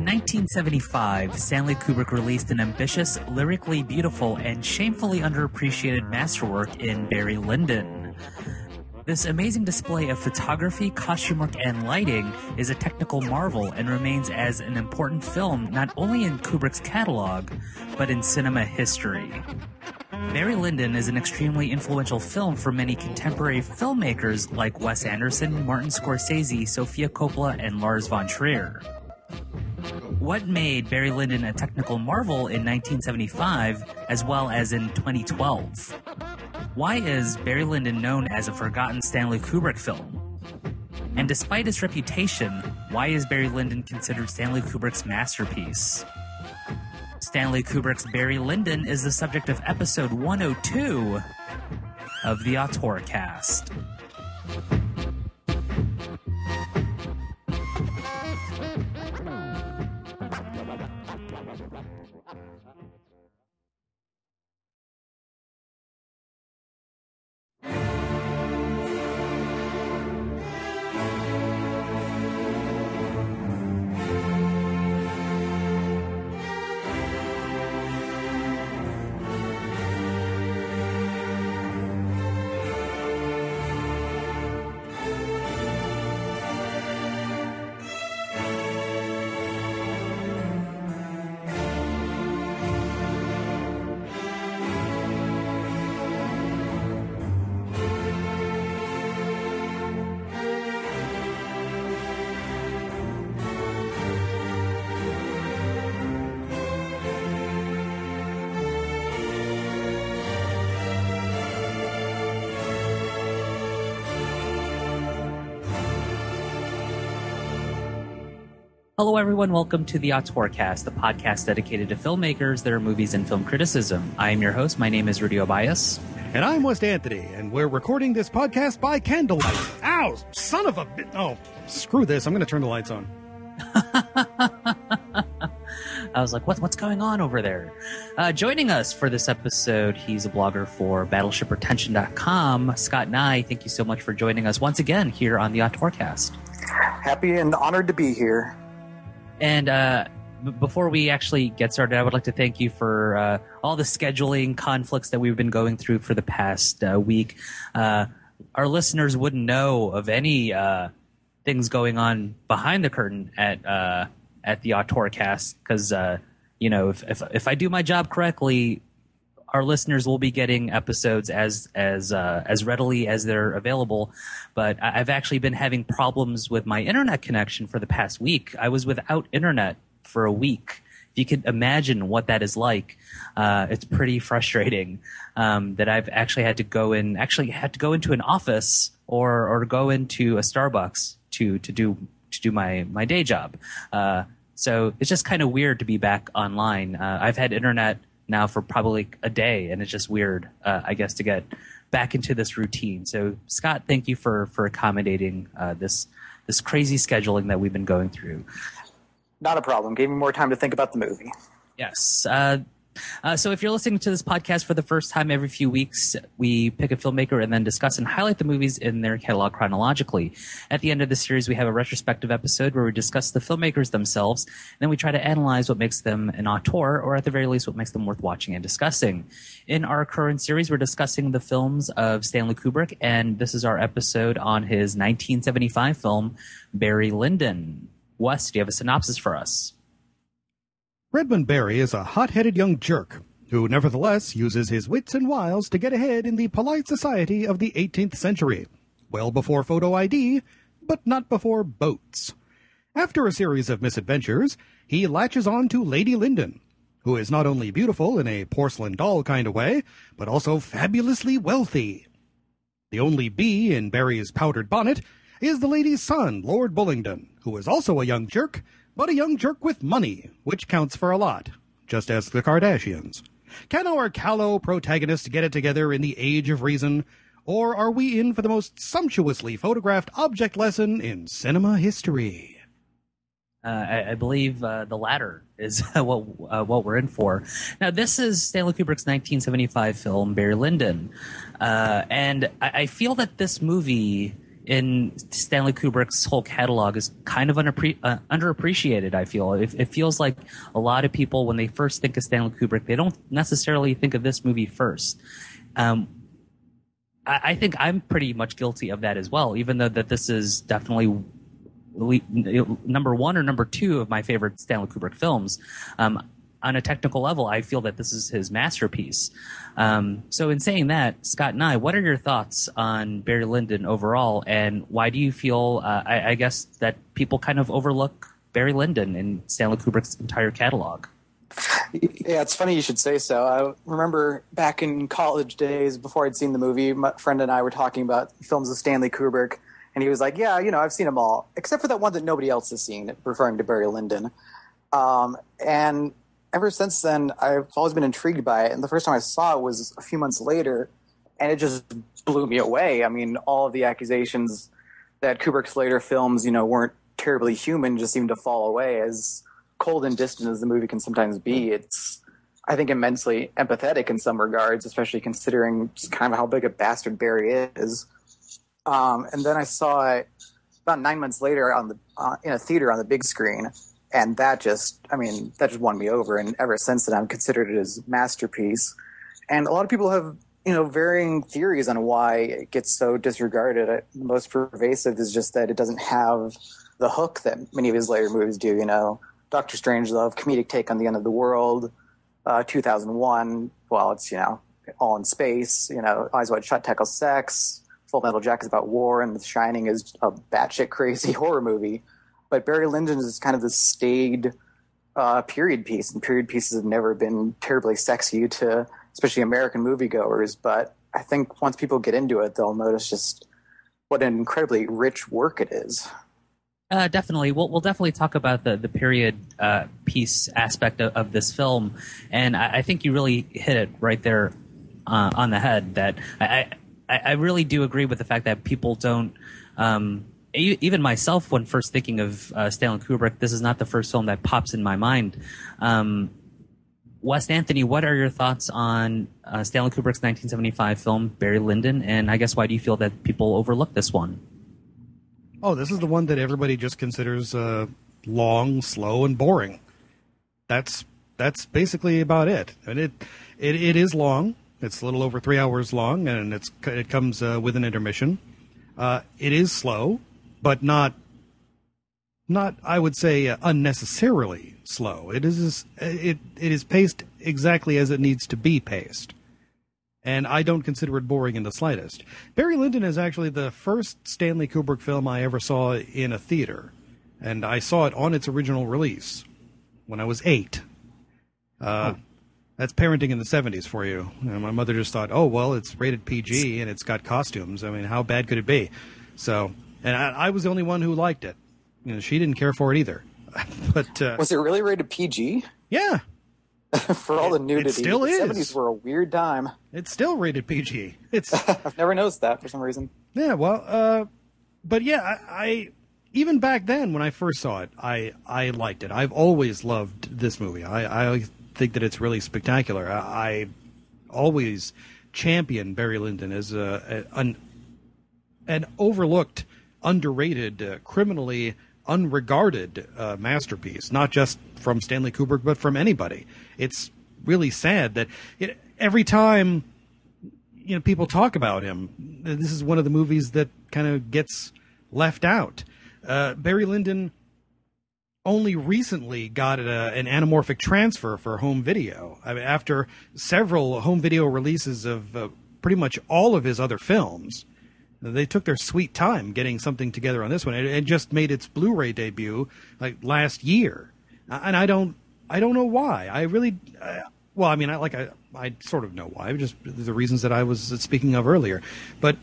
In 1975, Stanley Kubrick released an ambitious, lyrically beautiful, and shamefully underappreciated masterwork in Barry Lyndon. This amazing display of photography, costume work, and lighting is a technical marvel and remains as an important film not only in Kubrick's catalog, but in cinema history. Barry Lyndon is an extremely influential film for many contemporary filmmakers like Wes Anderson, Martin Scorsese, Sofia Coppola, and Lars von Trier. What made Barry Lyndon a technical marvel in 1975 as well as in 2012? Why is Barry Lyndon known as a forgotten Stanley Kubrick film? And despite its reputation, why is Barry Lyndon considered Stanley Kubrick's masterpiece? Stanley Kubrick's Barry Lyndon is the subject of episode 102 of the Auteur Hello, everyone. Welcome to the Auteurcast, the podcast dedicated to filmmakers, their movies, and film criticism. I am your host. My name is Rudie Obias. And I'm Wes Anthony, and we're recording this podcast by candlelight. Ow, son of a bit. Oh, screw this. I'm going to turn the lights on. I was like, what, what's going on over there? Uh, joining us for this episode, he's a blogger for BattleshipPretension.com. Scott Nye, thank you so much for joining us once again here on the Auteurcast. Happy and honored to be here. And uh, b- before we actually get started, I would like to thank you for uh, all the scheduling conflicts that we've been going through for the past uh, week. Uh, our listeners wouldn't know of any uh, things going on behind the curtain at uh, at the Auteurcast because you know if, if if I do my job correctly, our listeners will be getting episodes as as uh, as readily as they're available. But I've actually been having problems with my internet connection for the past week. I was without internet for a week. If you could imagine what that is like, uh, it's pretty frustrating. Um, that I've actually had to go in, actually had to go into an office or or go into a Starbucks to to do to do my my day job. Uh, so it's just kind of weird to be back online. Uh, I've had internet now for probably a day, and it's just weird, uh, I guess, to get back into this routine. So, Scott, thank you for for accommodating uh, this this crazy scheduling that we've been going through. Not a problem. Gave me more time to think about the movie. Yes. Uh, uh, so if you're listening to this podcast for the first time every few weeks, we pick a filmmaker and then discuss and highlight the movies in their catalog chronologically. At the end of the series, we have a retrospective episode where we discuss the filmmakers themselves, and then we try to analyze what makes them an auteur, or at the very least, what makes them worth watching and discussing. In our current series, we're discussing the films of Stanley Kubrick, and this is our episode on his 1975 film, Barry Lyndon. Wes, do you have a synopsis for us? Redmond Barry is a hot headed young jerk who nevertheless uses his wits and wiles to get ahead in the polite society of the 18th century, well before photo ID, but not before boats. After a series of misadventures, he latches on to Lady Lyndon, who is not only beautiful in a porcelain doll kind of way, but also fabulously wealthy. The only bee in Barry's powdered bonnet is the lady's son, Lord Bullingdon, who is also a young jerk, but a young jerk with money, which counts for a lot, just as the Kardashians. Can our callow protagonist get it together in the age of reason, or are we in for the most sumptuously photographed object lesson in cinema history? Uh, I, I believe uh, the latter is what uh, what we're in for. Now, this is Stanley Kubrick's 1975 film Barry Lyndon, uh, and I, I feel that this movie in Stanley Kubrick's whole catalog is kind of unappre- uh, underappreciated. I feel it, it, feels like a lot of people when they first think of Stanley Kubrick, they don't necessarily think of this movie first. Um, I, I, think I'm pretty much guilty of that as well, even though that this is definitely number one or number two of my favorite Stanley Kubrick films. Um, on a technical level, I feel that this is his masterpiece. Um, so, in saying that, Scott Nye, what are your thoughts on Barry Lyndon overall, and why do you feel, uh, I, I, guess, that people kind of overlook Barry Lyndon in Stanley Kubrick's entire catalog? Yeah, it's funny you should say so. I remember back in college days, before I'd seen the movie, my friend and I were talking about films of Stanley Kubrick, and he was like, "Yeah, you know, I've seen them all, except for that one that nobody else has seen," referring to Barry Lyndon. Um, and ever since then, I've always been intrigued by it. And the first time I saw it was a few months later, and it just blew me away. I mean, all of the accusations that Kubrick's later films, you know, weren't terribly human just seemed to fall away. As cold and distant as the movie can sometimes be, it's, I think, immensely empathetic in some regards, especially considering just kind of how big a bastard Barry is. Um, and then I saw it about nine months later on the uh, in a theater on the big screen and that just i mean that just won me over. And ever since then i've considered it as masterpiece. And a lot of people have you know varying theories on why it gets so disregarded. The most pervasive is just that it doesn't have the hook that many of his later movies do you know. Doctor strange strangelove comedic take on the end of the world uh, 2001 well it's you know all in space you know eyes wide shut tackles sex full metal jacket is about war and the shining is a batshit crazy horror movie but Barry Lyndon is kind of the staid uh, period piece, and period pieces have never been terribly sexy to especially American moviegoers. But I think once people get into it, they'll notice just what an incredibly rich work it is. Uh, definitely, we'll we'll definitely talk about the the period uh, piece aspect of, of, this film, and I, I, think you really hit it right there uh, on the head. That I, I, I really do agree with the fact that people don't um, even myself, when first thinking of uh, Stanley Kubrick, this is not the first film that pops in my mind. Um, Wes Anthony, what are your thoughts on uh, Stanley Kubrick's 1975 film Barry Lyndon? And I guess why do you feel that people overlook this one? Oh, this is the one that everybody just considers uh, long, slow, and boring. That's that's basically about it. And it it, it is long. It's a little over three hours long, and it's it comes uh, with an intermission. Uh, it is slow but not not I would say uh, unnecessarily slow. It is it it is paced exactly as it needs to be paced. And I don't consider it boring in the slightest. Barry Lyndon is actually the first Stanley Kubrick film I ever saw in a theater, and I saw it on its original release when I was eight. Uh, oh. That's parenting in the 70s for you. know, my mother just thought, oh, well, it's rated PG and it's got costumes. I mean, how bad could it be? So and I, I, was the only one who liked it. You know, she didn't care for it either. but uh, was it really rated PG? Yeah. for all the nudity, it still the is. Seventies were a weird time. It's still rated PG. It's I've never noticed that for some reason. Yeah, well, uh, but yeah, I, I even back then when I first saw it, I I liked it. I've always loved this movie. I I think that it's really spectacular. I, I always champion Barry Lyndon as a, a an an overlooked underrated, uh, criminally unregarded uh, masterpiece, not just from Stanley Kubrick, but from anybody. It's really sad that it, every time you know people talk about him, this is one of the movies that kind of gets left out. Uh, Barry Lyndon only recently got a, an anamorphic transfer for home video. I mean, after several home video releases of uh, pretty much all of his other films, they took their sweet time getting something together on this one. It, it just made its Blu-ray debut like last year, and I don't, I don't know why. I really, uh, well, I mean, I like, I, I sort of know why. Just the reasons that I was speaking of earlier, but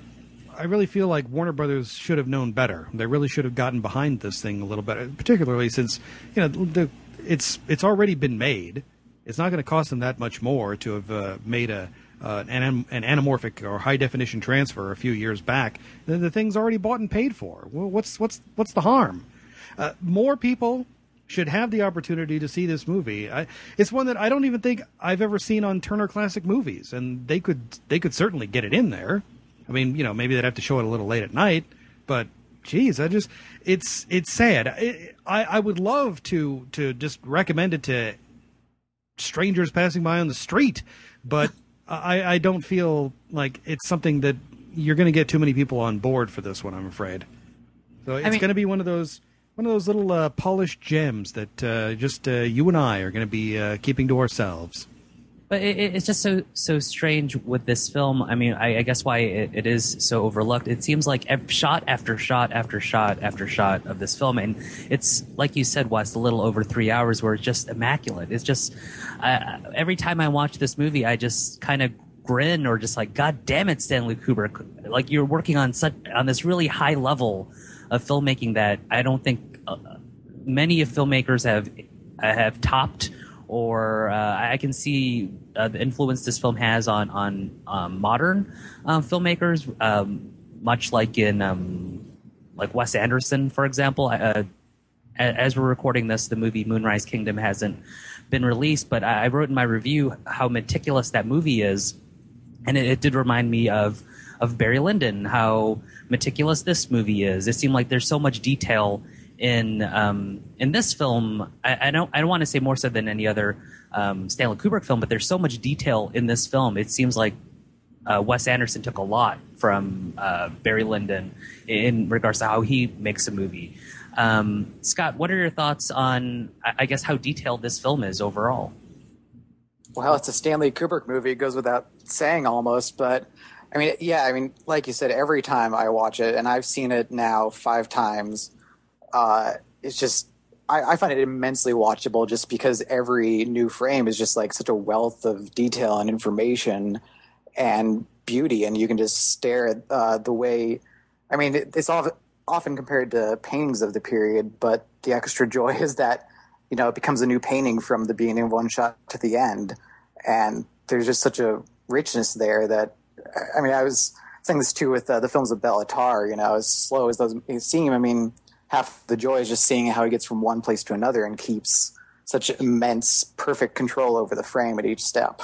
I really feel like Warner Brothers should have known better. They really should have gotten behind this thing a little better, particularly since you know the, it's it's already been made. It's not going to cost them that much more to have uh, made a uh, an, an anamorphic or high definition transfer a few years back, then the thing's already bought and paid for. Well, what's what's what's the harm? Uh, more people should have the opportunity to see this movie. I, it's one that I don't even think I've ever seen on Turner Classic Movies, and they could they could certainly get it in there. I mean, you know, maybe they'd have to show it a little late at night, but geez, I just it's it's sad. I, I would love to to just recommend it to strangers passing by on the street, but I I don't feel like it's something that you're going to get too many people on board for this one. I'm afraid. So it's mean- going to be one of those one of those little uh, polished gems that uh, just uh, you and I are going to be uh, keeping to ourselves. But it, it- it's just so so strange with this film. I mean, I, I guess why it, it is so overlooked. It seems like shot after shot after shot after shot of this film, and it's like you said, Wes, a little over three hours, where it's just immaculate. It's just every time I watch this movie, I just kind of grin or just like, God damn it, Stanley Kubrick! Like you're working on such on this really high level of filmmaking that I don't think uh, many of filmmakers have have topped or uh, I can see uh, the influence this film has on on um, modern um, filmmakers, um, much like in um, like Wes Anderson, for example. Uh, as we're recording this, the movie Moonrise Kingdom hasn't been released, but I I wrote in my review how meticulous that movie is, and it, it did remind me of of Barry Lyndon, how meticulous this movie is. It seemed like there's so much detail in um, in this film. I, I don't I don't want to say more so than any other um, Stanley Kubrick film, but there's so much detail in this film. It seems like uh, Wes Anderson took a lot from uh, Barry Lyndon in regards to how he makes a movie. Um, Scott, what are your thoughts on, I guess, how detailed this film is overall? Well, it's a Stanley Kubrick movie. It goes without saying almost, but I mean, yeah, I mean, like you said, every time I watch it, and I've seen it now five times, uh, it's just I, I find it immensely watchable just because every new frame is just like such a wealth of detail and information and beauty, and you can just stare at uh, the way. I mean, it, it's all, often compared to paintings of the period, but the extra joy is that you know it becomes a new painting from the beginning of one shot to the end, and there's just such a richness there that I mean, I was saying this too with uh, the films of Béla Tarr. You know, as slow as those seem, I mean, half the joy is just seeing how he gets from one place to another and keeps such immense, perfect control over the frame at each step.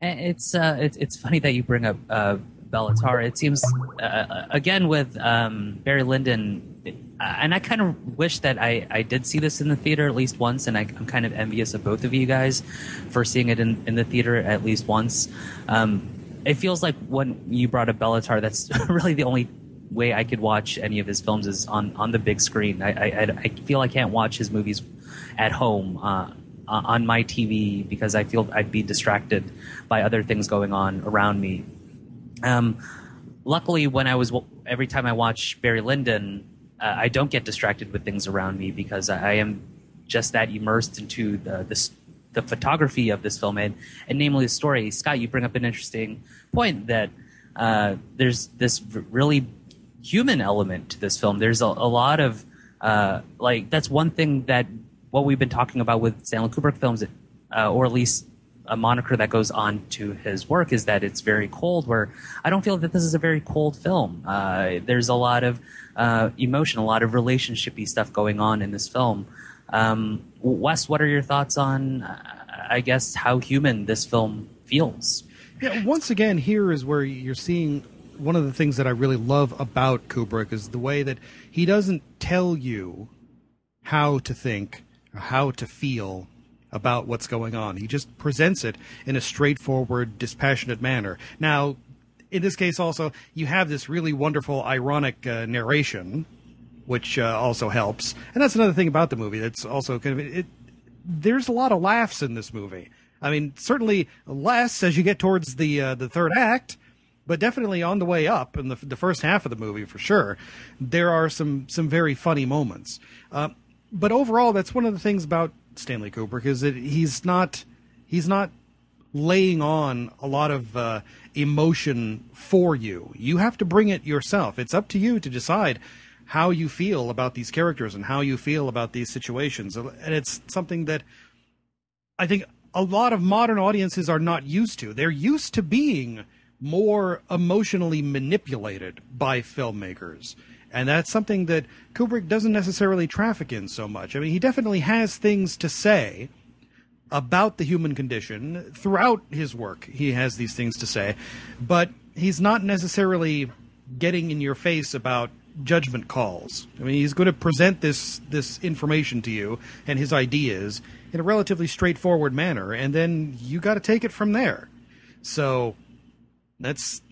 It's uh, it's it's funny that you bring up uh, Béla Tarr. It seems uh, again with um, Barry Lyndon, uh, and I kind of wish that I, I did see this in the theater at least once, and I, I'm kind of envious of both of you guys for seeing it in, in the theater at least once. Um, it feels like when you brought up Béla Tarr, that's really the only way I could watch any of his films is on, on the big screen. I, I, I- feel I can't watch his movies at home uh, on my TV because I feel I'd be distracted by other things going on around me. Um, luckily, when I was every time I watch Barry Lyndon, uh, I don't get distracted with things around me because I, am just that immersed into the this, the photography of this film and, and namely the story. Scott, you bring up an interesting point that uh, there's this really human element to this film. There's a, a lot of uh, like that's one thing that what we've been talking about with Stanley Kubrick films, uh, or at least a moniker that goes on to his work is that it's very cold. Where I don't feel that this is a very cold film. Uh, there's a lot of uh, emotion, a lot of relationshipy stuff going on in this film. Um, Wes, what are your thoughts on, uh, I guess, how human this film feels? Yeah, once again, here is where you're seeing one of the things that I really love about Kubrick is the way that he doesn't tell you how to think or how to feel about what's going on. He just presents it in a straightforward, dispassionate manner. Now, in this case, also, you have this really wonderful, ironic uh, narration, which uh, also helps. And that's another thing about the movie that's also kind of it. There's a lot of laughs in this movie. I mean, certainly less as you get towards the uh, the third act, but definitely on the way up in the the first half of the movie for sure. There are some some very funny moments. Uh, but overall, that's one of the things about Stanley Kubrick is that he's not he's not laying on a lot of uh, emotion for you. You have to bring it yourself. It's up to you to decide how you feel about these characters and how you feel about these situations. And it's something that I think a lot of modern audiences are not used to. They're used to being more emotionally manipulated by filmmakers. And that's something that Kubrick doesn't necessarily traffic in so much. I mean, he definitely has things to say about the human condition throughout his work. He has these things to say, but he's not necessarily getting in your face about judgment calls. I mean, he's going to present this this information to you and his ideas in a relatively straightforward manner, and then you got to take it from there. So that's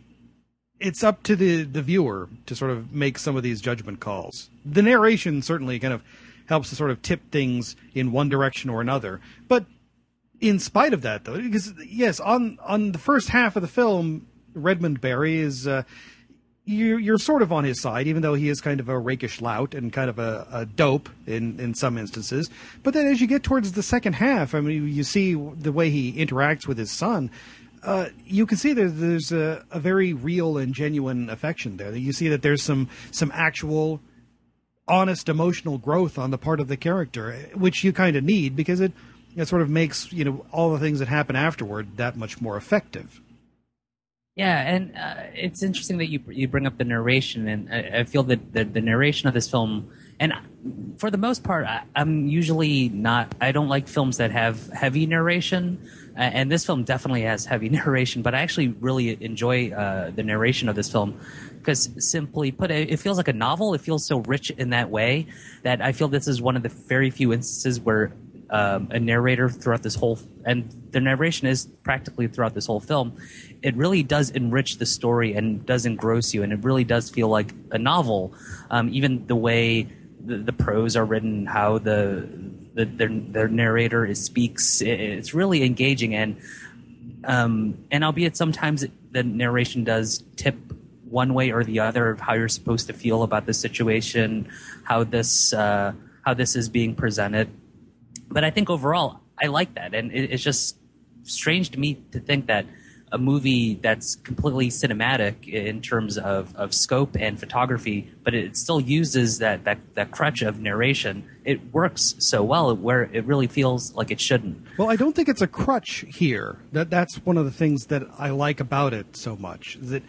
it's up to the the viewer to sort of make some of these judgment calls. The narration certainly kind of helps to sort of tip things in one direction or another, but in spite of that, though, because yes, on on the first half of the film, Redmond Barry is. Uh, you're, you're sort of on his side, even though he is kind of a rakish lout and kind of a, a dope in, in some instances. But then as you get towards the second half, I mean, you see the way he interacts with his son. Uh, you can see that there's a, a, very real and genuine affection there. You see that there's some some actual, honest emotional growth on the part of the character, which you kind of need because it it sort of makes you know all the things that happen afterward that much more effective. Yeah, and uh, it's interesting that you you bring up the narration, and I, I feel that the, the, narration of this film, and for the most part, I, am usually not. I don't like films that have heavy narration, and this film definitely has heavy narration. But I actually really enjoy uh, the narration of this film because, simply put, it, feels like a novel. It feels so rich in that way that I feel this is one of the very few instances where um, a narrator throughout this whole, and the narration is practically throughout this whole film. It really does enrich the story and does engross you, and it really does feel like a novel. Um, even the way the, the, prose are written, how the the their, their narrator is, speaks, it, it's really engaging. And um, and albeit sometimes the narration does tip one way or the other of how you're supposed to feel about the situation, how this uh, how this is being presented but I think overall, I like that, and it, it's just strange to me to think that a movie that's completely cinematic in terms of, of scope and photography, but it still uses that, that, that crutch of narration. It works so well where it really feels like it shouldn't. Well, I don't think it's a crutch here. That that's one of the things that I like about it so much. That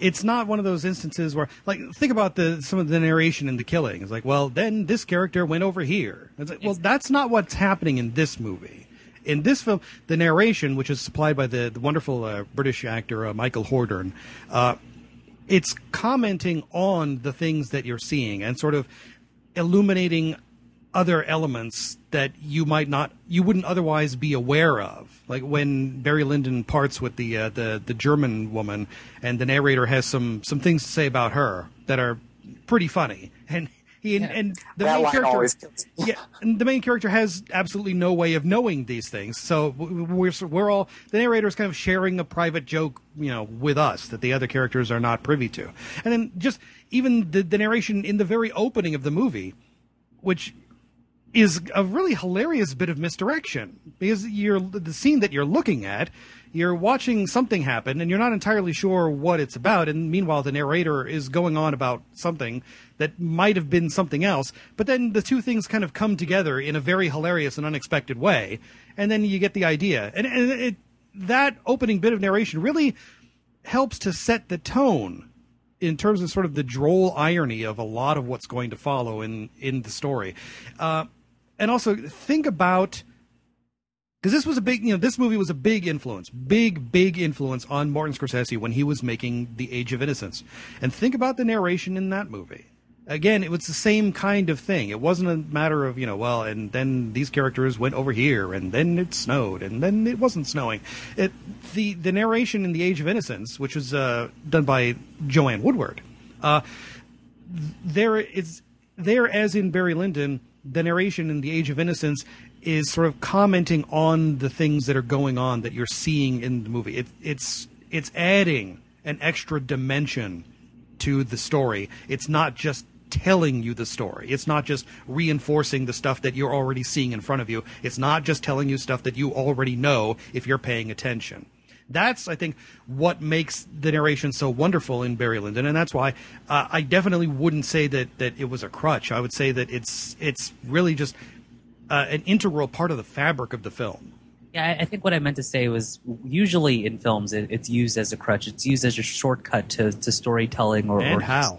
it's not one of those instances where, like, think about the some of the narration in The Killing. It's like, well, then this character went over here. It's like, well, that's not what's happening in this movie. In this film, the narration, which is supplied by the, the wonderful uh, British actor uh, Michael Hordern, uh, it's commenting on the things that you're seeing and sort of illuminating other elements that you might not you wouldn't otherwise be aware of. Like when Barry Lyndon parts with the uh, the the German woman and the narrator has some some things to say about her that are pretty funny. And he and, yeah. and the that main character yeah and the main character has absolutely no way of knowing these things. So we're we're all the narrator is kind of sharing a private joke you know with us that the other characters are not privy to. And then just even the, the narration in the very opening of the movie which is a really hilarious bit of misdirection because you're the scene that you're looking at you're watching something happen and you're not entirely sure what it's about. And meanwhile the narrator is going on about something that might have been something else but then the two things kind of come together in a very hilarious and unexpected way and then you get the idea and, and it, that opening bit of narration really helps to set the tone in terms of sort of the droll irony of a lot of what's going to follow in in the story. Uh, and also think about because this was a big, you know, this movie was a big influence, big, big influence on Martin Scorsese when he was making The Age of Innocence. And think about the narration in that movie. Again, it was the same kind of thing. It wasn't a matter of, you know, well, and then these characters went over here, and then it snowed, and then it wasn't snowing. It, the, the narration in The Age of Innocence, which was uh, done by Joanne Woodward, uh, there is, there as in Barry Lyndon, the narration in the Age of Innocence is sort of commenting on the things that are going on that you're seeing in the movie. It, it's it's adding an extra dimension to the story. It's not just telling you the story. It's not just reinforcing the stuff that you're already seeing in front of you. It's not just telling you stuff that you already know if you're paying attention. That's, I think, what makes the narration so wonderful in Barry Lyndon, and that's why uh, I definitely wouldn't say that, that it was a crutch. I would say that it's it's really just uh, an integral part of the fabric of the film. Yeah, I think what I meant to say was usually in films it, it's used as a crutch. It's used as a shortcut to, to storytelling or and or how,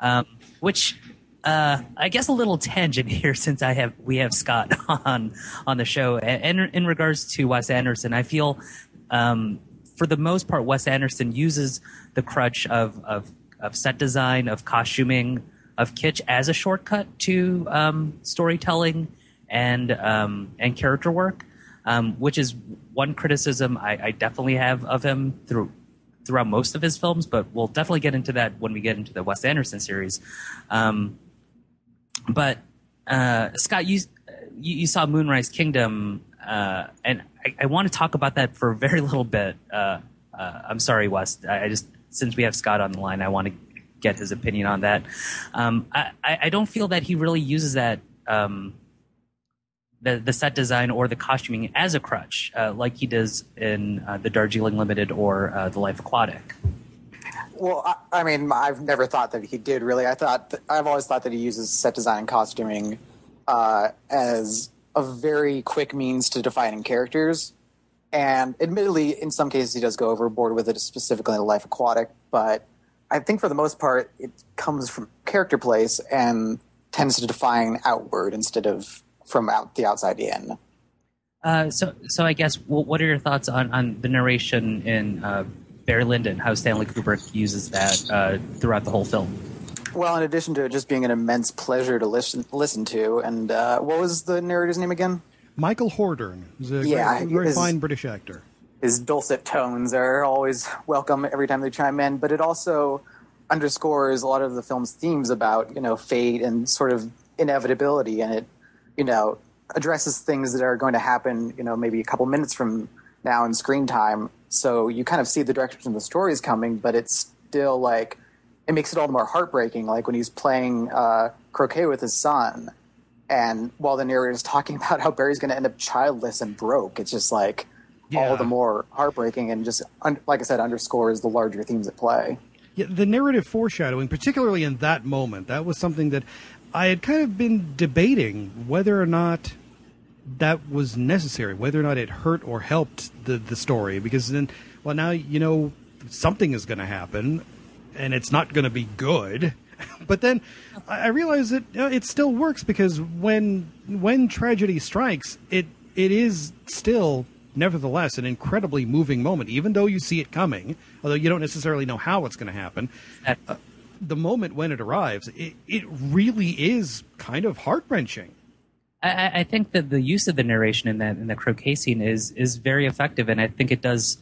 um, which uh, I guess a little tangent here since I have we have Scott on on the show. And in regards to Wes Anderson, I feel um, for the most part, Wes Anderson uses the crutch of of of set design, of costuming, of kitsch as a shortcut to um, storytelling and um, and character work, um, which is one criticism I, I definitely have of him through throughout most of his films. But we'll definitely get into that when we get into the Wes Anderson series. Um, but uh, Scott, you, you you saw Moonrise Kingdom, uh, and I, I want to talk about that for a very little bit. Uh, uh, I'm sorry, Wes. I, I just since we have Scott on the line, I want to get his opinion on that. Um, I, I don't feel that he really uses that um, the the set design or the costuming as a crutch, uh, like he does in uh, the Darjeeling Limited or uh, the Life Aquatic. Well, I, I mean, I've never thought that he did really. I thought I've always thought that he uses set design and costuming uh, as a very quick means to defining characters. And admittedly, in some cases, he does go overboard with it, specifically in the Life Aquatic. But I think for the most part, it comes from character place and tends to define outward instead of from out the outside in. Uh, so, so I guess wh- what are your thoughts on, on the narration in uh, Barry Lyndon? How Stanley Kubrick uses that uh, throughout the whole film? Well, in addition to it just being an immense pleasure to listen listen to, and uh, what was the narrator's name again? Michael Hordern, who's a Yeah, very, very his- fine British actor. his dulcet tones are always welcome every time they chime in, but it also underscores a lot of the film's themes about, you know, fate and sort of inevitability and it, you know, addresses things that are going to happen, you know, maybe a couple minutes from now in screen time. So you kind of see the direction of the story is coming, but it's still like it makes it all the more heartbreaking, like when he's playing uh, croquet with his son and while the narrator is talking about how Barry's going to end up childless and broke, it's just like Yeah. all the more heartbreaking and just, un- like I said, underscores the larger themes at play. Yeah, the narrative foreshadowing, particularly in that moment, that was something that I had kind of been debating whether or not that was necessary, whether or not it hurt or helped the the story. Because then, well, now you know something is going to happen, and it's not going to be good. But then I I realize that you know, it still works because when when tragedy strikes, it it is still nevertheless an incredibly moving moment, even though you see it coming, although you don't necessarily know how it's going to happen. That- uh, The moment when it arrives, it, it really is kind of heart wrenching. I, I- think that the use of the narration in that in the croquet scene is is very effective, and I think it does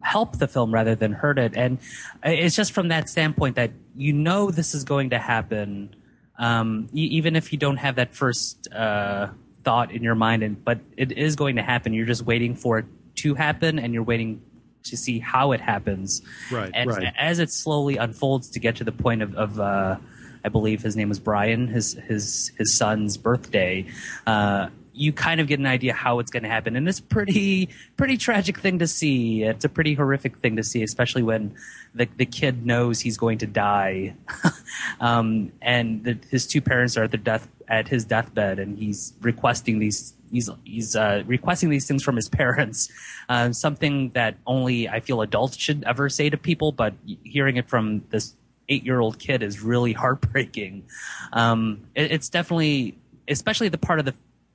help the film rather than hurt it. And it's just from that standpoint that you know this is going to happen, um, even if you don't have that first uh, thought in your mind, and but it is going to happen. You're just waiting for it to happen, and you're waiting to see how it happens. Right, And right. as it slowly unfolds to get to the point of, of uh, I believe his name was Brian, his his his son's birthday. Uh, you kind of get an idea how it's going to happen, and it's pretty pretty tragic thing to see. It's a pretty horrific thing to see, especially when the the kid knows he's going to die, um, and the, his two parents are at their death at his deathbed, and he's requesting these. He's he's uh, requesting these things from his parents, uh, something that only I feel adults should ever say to people. But hearing it from this eight year old kid is really heartbreaking. Um, it, it's definitely, especially the part of the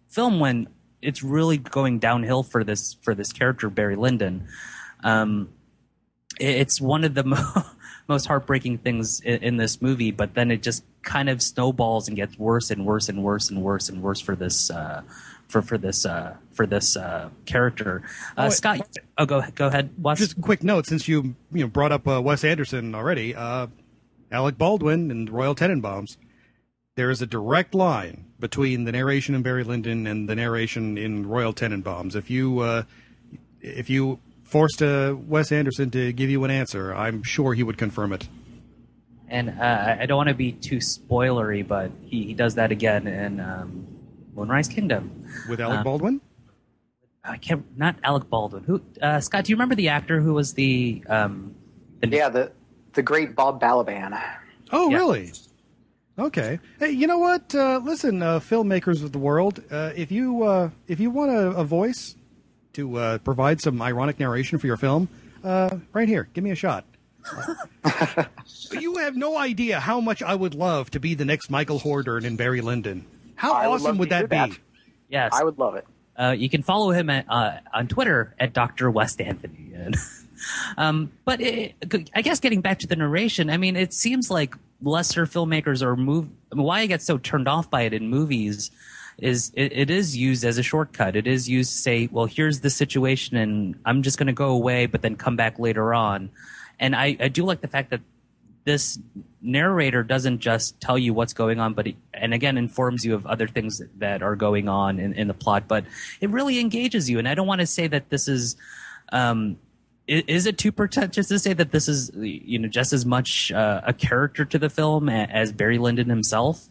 film when it's really going downhill for this for this character Barry Lyndon. Um, it- it's one of the mo- most heartbreaking things in, in this movie, but then it just kind of snowballs and gets worse and worse and worse and worse and worse for this uh, for for this uh, for this uh, character. Uh, Oh, Scott, oh go go ahead. Wes. Just a quick note, since you you know brought up uh, Wes Anderson already, uh, Alec Baldwin and Royal Tenenbaums. There is a direct line between the narration in Barry Lyndon and the narration in Royal Tenenbaums. If you uh, if you forced uh, Wes Anderson to give you an answer, I'm sure he would confirm it. and uh, I don't want to be too spoilery, but he, he does that again in um, Moonrise Kingdom. With Alec Um, Baldwin? I can't, not Alec Baldwin. Who? Uh, Scott, do you remember the actor who was the? Um, the Yeah, the the great Bob Balaban. Oh, yeah. really? Okay. Hey, you know what? Uh, listen, uh, filmmakers of the world, uh, if you uh, if you want a, a voice to uh, provide some ironic narration for your film, uh, right here, give me a shot. you have no idea how much I would love to be the next Michael Hordern in Barry Lyndon. How I awesome love would that be? that. yes, I would love it. Uh, you can follow him at, uh, on Twitter at Dr. Wes Anthony. And, Um, but it, I guess getting back to the narration, I mean, it seems like lesser filmmakers or move. I mean, why I get so turned off by it in movies is it, it is used as a shortcut. It is used to say, well, here's the situation, and I'm just going to go away, but then come back later on. And I, I do like the fact that this narrator doesn't just tell you what's going on, but it, and again informs you of other things that are going on in, in the plot. But it really engages you, and I don't want to say that this is. Um, is it too pretentious to say that this is you know just as much uh, a character to the film as Barry Lyndon himself?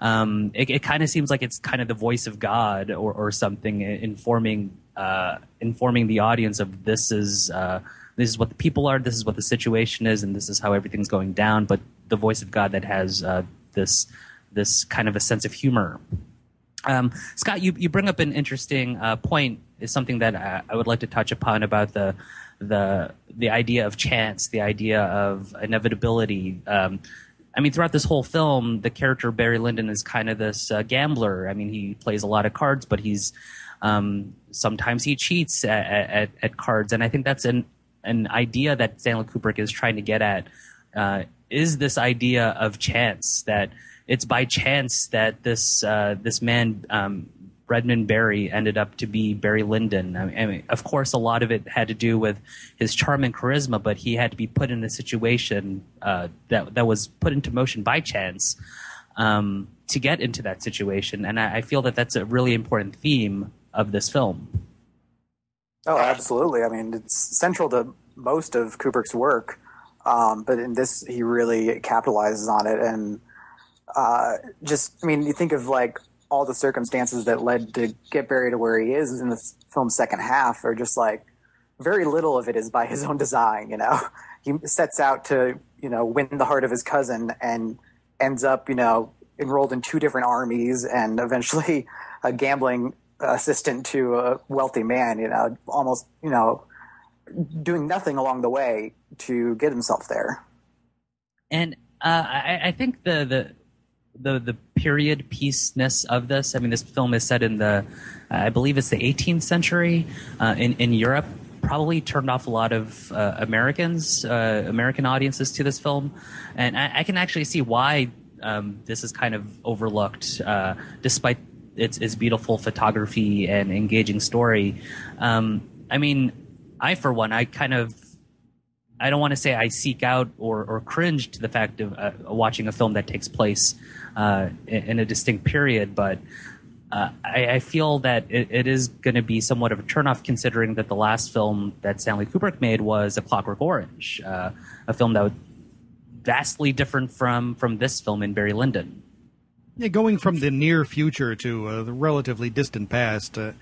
Um, it, it kind of seems like it's kind of the voice of God or, or something informing uh, informing the audience of this is uh, this is what the people are, this is what the situation is, and this is how everything's going down. But the voice of God that has uh, this this kind of a sense of humor. Um, Scott, you, you bring up an interesting uh, point. Is something that I, I, would like to touch upon about the the the idea of chance, the idea of inevitability. Um, I mean, throughout this whole film, the character Barry Lyndon is kind of this uh, gambler. I mean, he plays a lot of cards, but he's um, sometimes he cheats at, at, at, cards, and I think that's an an idea that Stanley Kubrick is trying to get at. Uh, is this idea of chance that it's by chance that this uh, this man um, Redmond Barry ended up to be Barry Lyndon. I mean, of course, a lot of it had to do with his charm and charisma, but he had to be put in a situation uh, that that was put into motion by chance um, to get into that situation. And I, I, feel that that's a really important theme of this film. Oh, absolutely. I mean, it's central to most of Kubrick's work, um, but in this, he really capitalizes on it and. Uh, just, I mean, you think of like all the circumstances that led to get Barry to where he is in the film's second half are just like very little of it is by his own design. You know, he sets out to you know win the heart of his cousin and ends up you know enrolled in two different armies and eventually gambling assistant to a wealthy man. You know, almost you know doing nothing along the way to get himself there. And uh, I, I think the the the the period piece-ness of this. I mean, this film is set in the, I believe it's the 18th century uh, in in Europe. Probably turned off a lot of uh, Americans, uh, American audiences to this film, and I, I can actually see why um, this is kind of overlooked, uh, despite its its beautiful photography and engaging story. Um, I mean, I for one, I kind of I don't want to say I seek out or, or cringe to the fact of uh, watching a film that takes place uh, in, a distinct period, but uh, I, I, feel that it, it is going to be somewhat of a turnoff considering that the last film that Stanley Kubrick made was A Clockwork Orange, uh, a film that was vastly different from, from this film in Barry Lyndon. Yeah, going from the near future to uh, the relatively distant past, uh,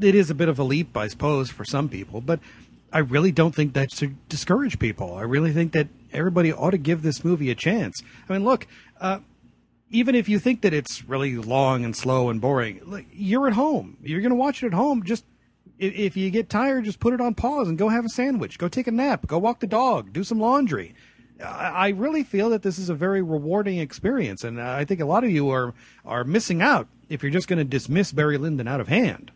it is a bit of a leap, I suppose, for some people, but I really don't think that should discourage people. I really think that everybody ought to give this movie a chance. I mean, look, uh, even if you think that it's really long and slow and boring, look, you're at home. You're going to watch it at home. Just if you get tired, just put it on pause and go have a sandwich, go take a nap, go walk the dog, do some laundry. I really feel that this is a very rewarding experience, and I think a lot of you are are missing out if you're just going to dismiss Barry Lyndon out of hand.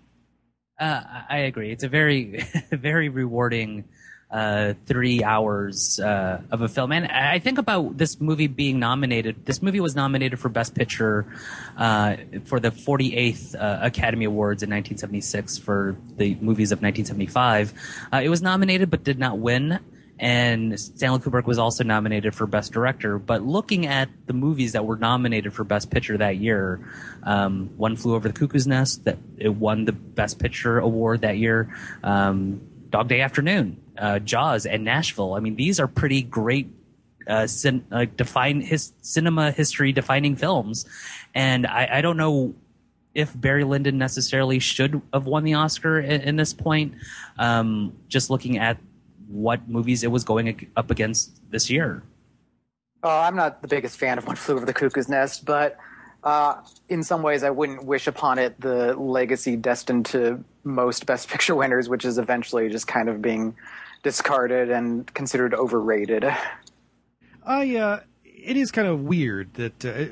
Uh, I agree. It's a very, very rewarding uh, three hours uh, of a film. And I think about this movie being nominated. This movie was nominated for Best Picture uh, for the 48th uh, Academy Awards in 1976 for the movies of 1975. Uh, it was nominated but did not win and Stanley Kubrick was also nominated for Best Director. But looking at the movies that were nominated for Best Picture that year, um, One Flew Over the Cuckoo's Nest that it won the Best Picture award that year. Um, Dog Day Afternoon, uh, Jaws, and Nashville. I mean, these are pretty great uh, cin- uh, define his cinema history defining films, and I, I, don't know if Barry Lyndon necessarily should have won the Oscar in, in this point. Um, just looking at what movies it was going up against this year. Oh, I'm not the biggest fan of One Flew Over the Cuckoo's Nest, but uh, in some ways, I wouldn't wish upon it the legacy destined to most Best Picture winners, which is eventually just kind of being discarded and considered overrated. I, uh, it is kind of weird that uh,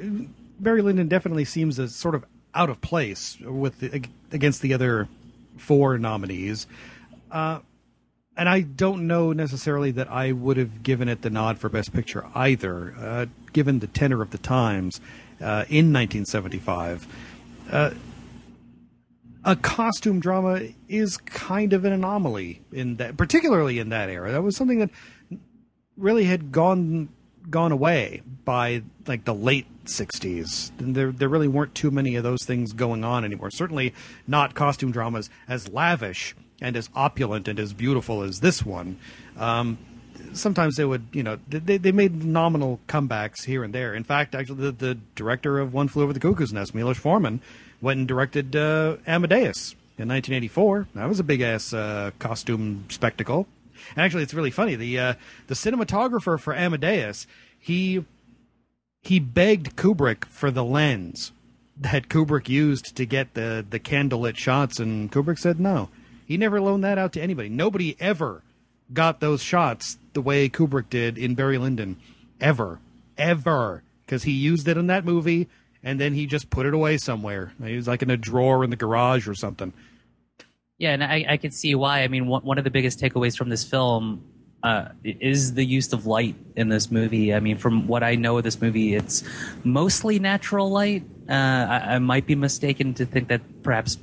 Barry Lyndon definitely seems as sort of out of place with the, against the other four nominees. Uh, and I don't know necessarily that I would have given it the nod for Best Picture either, uh, given the tenor of the times uh, in 1975. Uh, a costume drama is kind of an anomaly in that, particularly in that era. That was something that really had gone gone away by like the late 60s. There there really weren't too many of those things going on anymore. Certainly not costume dramas as lavish and as opulent and as beautiful as this one. Um, sometimes they would, you know, they, they made nominal comebacks here and there. In fact, actually, the, the director of One Flew Over the Cuckoo's Nest, Milos Forman, went and directed uh, Amadeus in 1984. That was a big ass uh, costume spectacle. And actually, it's really funny. The uh, the cinematographer for Amadeus, he he begged Kubrick for the lens that Kubrick used to get the the candlelit shots, and Kubrick said no. He never loaned that out to anybody. Nobody ever got those shots the way Kubrick did in Barry Lyndon, ever, ever, because he used it in that movie and then he just put it away somewhere. He was like in a drawer in the garage or something. Yeah, and I, I can see why. I mean, one, of the biggest takeaways from this film uh, is the use of light in this movie. I mean, from what I know of this movie, it's mostly natural light. Uh, I, I, might be mistaken to think that perhaps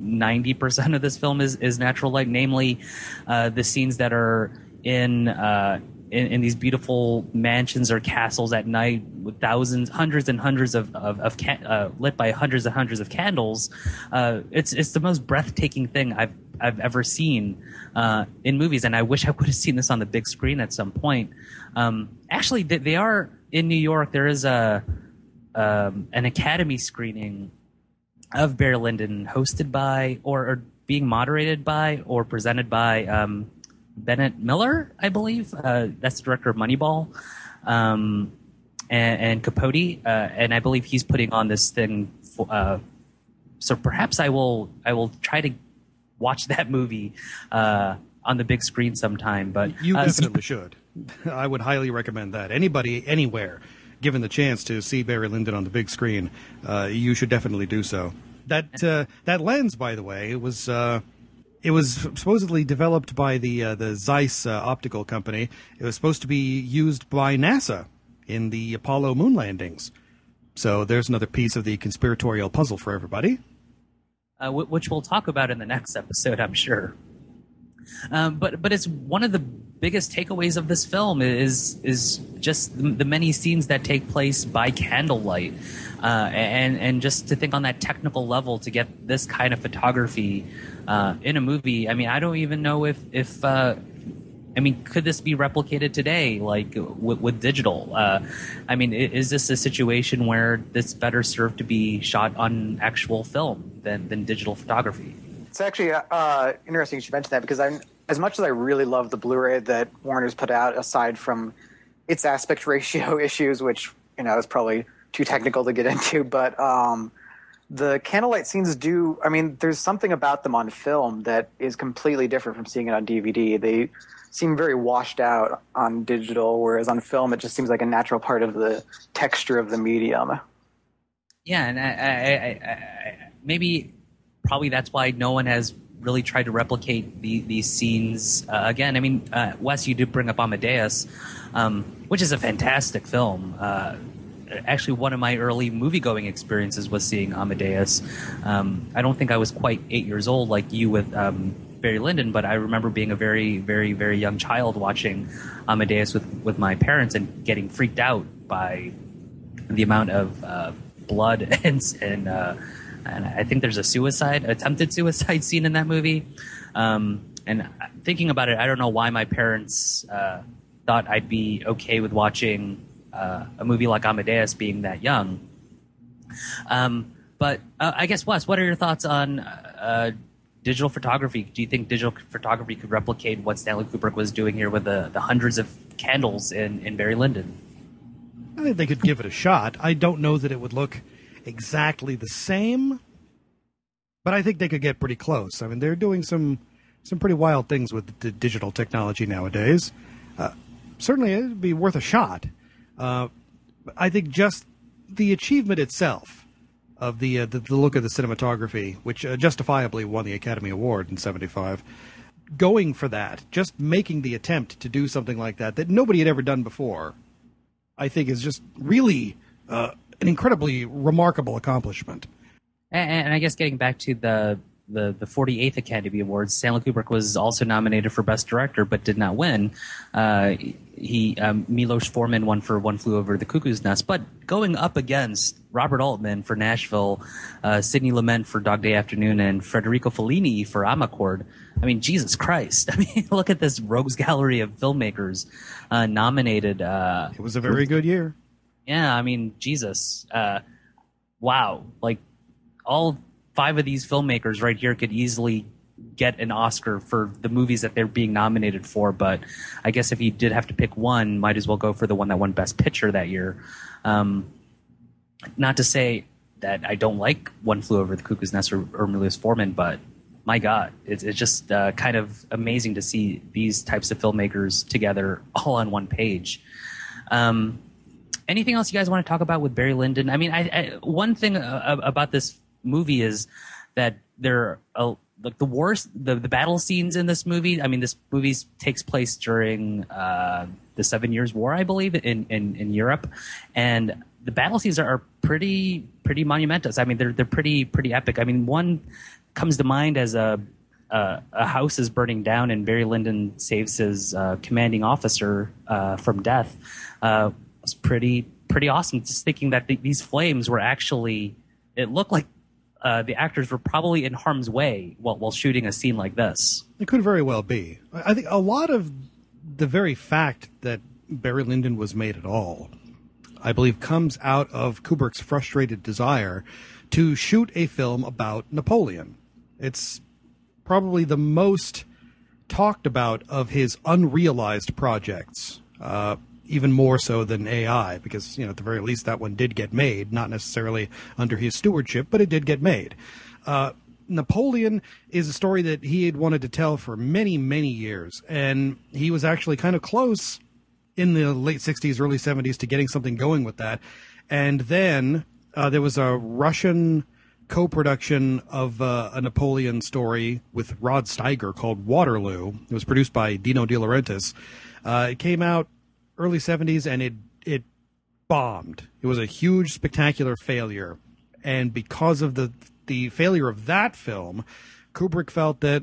90% of this film is, is natural light, namely uh, the scenes that are in uh, in, in, these beautiful mansions or castles at night with thousands, hundreds and hundreds of, of, of uh, lit by hundreds and hundreds of candles. Uh, it's it's the most breathtaking thing I've I've ever seen uh, in movies, and I wish I would have seen this on the big screen at some point. Um, actually, they, they, are in New York. There is a um, an Academy screening of Barry Lyndon, hosted by or, or being moderated by or presented by. Um, Bennett Miller, I believe. Uh, that's the director of Moneyball, um, and, and, Capote, uh, and I believe he's putting on this thing. For, uh, so perhaps I will I will try to watch that movie uh, on the big screen sometime. But you uh, definitely should. I would highly recommend that. Anybody anywhere given the chance to see Barry Lyndon on the big screen, uh, you should definitely do so. That that lens, by the way, was it was supposedly developed by the uh, the Zeiss uh, optical company. It was supposed to be used by NASA in the Apollo moon landings. So there's another piece of the conspiratorial puzzle for everybody. Uh, which we'll talk about in the next episode, I'm sure. Um, but but it's one of the biggest takeaways of this film is is just the, the many scenes that take place by candlelight, uh, and and just to think on that technical level to get this kind of photography uh, in a movie. I mean, I don't even know if if uh, I mean, could this be replicated today, like with, with digital? Uh, I mean, is this a situation where this better served to be shot on actual film than than digital photography? It's actually uh, interesting you should mention that because I'm as much as I really love the Blu-ray that Warner's put out, aside from its aspect ratio issues, which you know is probably too technical to get into, but um, the candlelight scenes do. I mean, there's something about them on film that is completely different from seeing it on DVD. They seem very washed out on digital, whereas on film it just seems like a natural part of the texture of the medium. Yeah, and I, I, I, maybe probably that's why no one has really tried to replicate the, these scenes uh, again. I mean, uh, Wes, you did bring up Amadeus, um, which is a fantastic film. Uh, actually, one of my early movie going experiences was seeing Amadeus. Um, I don't think I was quite eight years old like you with um, Barry Lyndon, but I remember being a very, very, very young child watching Amadeus with, with my parents and getting freaked out by the amount of uh, blood and, and uh, and I think there's a suicide, attempted suicide scene in that movie. Um, and thinking about it, I don't know why my parents uh, thought I'd be okay with watching uh, a movie like Amadeus being that young. Um, but uh, I guess Wes, what are your thoughts on uh, digital photography? Do you think digital photography could replicate what Stanley Kubrick was doing here with the, the hundreds of candles in, in Barry Lyndon? I think they could give it a shot. I don't know that it would look exactly the same, but I think they could get pretty close. I mean, they're doing some some pretty wild things with the digital technology nowadays. Uh, certainly, it'd be worth a shot. Uh, I think just the achievement itself of the, uh, the, the look of the cinematography, which uh, justifiably won the Academy Award in '75, going for that, just making the attempt to do something like that that nobody had ever done before, I think is just really uh, an incredibly remarkable accomplishment. And, and I guess getting back to the the the 48th Academy Awards, Stanley Kubrick was also nominated for Best Director, but did not win. Uh, he um, Milos Forman won for One Flew Over the Cuckoo's Nest, but going up against Robert Altman for Nashville, uh, Sidney Lumet for Dog Day Afternoon, and Federico Fellini for Amarcord. I mean, Jesus Christ! I mean, look at this rogues gallery of filmmakers uh, nominated. Uh, it was a very good year. Yeah, I mean, Jesus, uh, wow! Like all five of these filmmakers right here could easily get an Oscar for the movies that they're being nominated for. But I guess if you did have to pick one, might as well go for the one that won Best Picture that year. Um, not to say that I don't like One Flew Over the Cuckoo's Nest or, or Milos Forman, but my God, it's, it's just uh, kind of amazing to see these types of filmmakers together all on one page. Um, anything else you guys want to talk about with Barry Lyndon? I mean, I, I, one thing uh, about this movie is that there are like the wars, the, the battle scenes in this movie. I mean, this movie takes place during uh, the Seven Years War, I believe, in, in, in Europe, and the battle scenes are, are pretty pretty monumentous. I mean, they're they're pretty pretty epic. I mean, one comes to mind as a uh, a house is burning down and Barry Lyndon saves his uh, commanding officer uh, from death. Was pretty pretty awesome. Just thinking that th- these flames were actually, it looked like uh, the actors were probably in harm's way while, while shooting a scene like this. It could very well be. I think a lot of the very fact that Barry Lyndon was made at all, I believe, comes out of Kubrick's frustrated desire to shoot a film about Napoleon. It's probably the most talked about of his unrealized projects. Uh, even more so than AI, because you know at the very least that one did get made, not necessarily under his stewardship, but it did get made. Uh, Napoleon is a story that he had wanted to tell for many, many years, and he was actually kind of close in the late '60s, early '70s to getting something going with that. And then uh, there was a Russian co-production of uh, a Napoleon story with Rod Steiger called Waterloo. It was produced by Dino De Laurentiis. Uh, it came out early 70s and it it bombed. It was a huge spectacular failure. And because of the the failure of that film, Kubrick felt that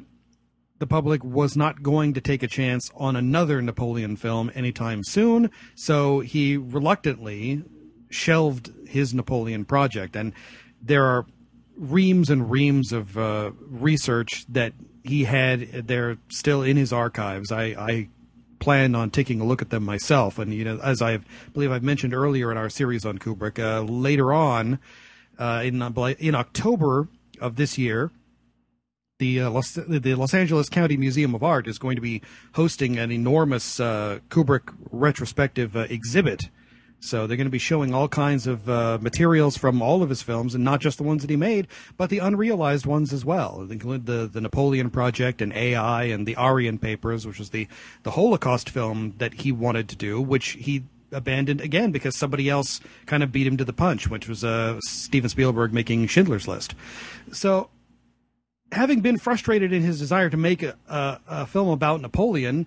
the public was not going to take a chance on another Napoleon film anytime soon, so he reluctantly shelved his Napoleon project. And there are reams and reams of uh, research that he had there still in his archives. I, I plan on taking a look at them myself. And you know, as I believe I've mentioned earlier in our series on Kubrick, uh, later on uh, in in October of this year, the uh, Los, the Los Angeles County Museum of Art is going to be hosting an enormous uh, Kubrick retrospective uh, exhibit so they're going to be showing all kinds of uh, materials from all of his films, and not just the ones that he made, but the unrealized ones as well. Include the the Napoleon Project and AI and the Aryan Papers, which was the the Holocaust film that he wanted to do, which he abandoned again because somebody else kind of beat him to the punch, which was uh, Steven Spielberg making Schindler's List. So, having been frustrated in his desire to make a, a, a film about Napoleon,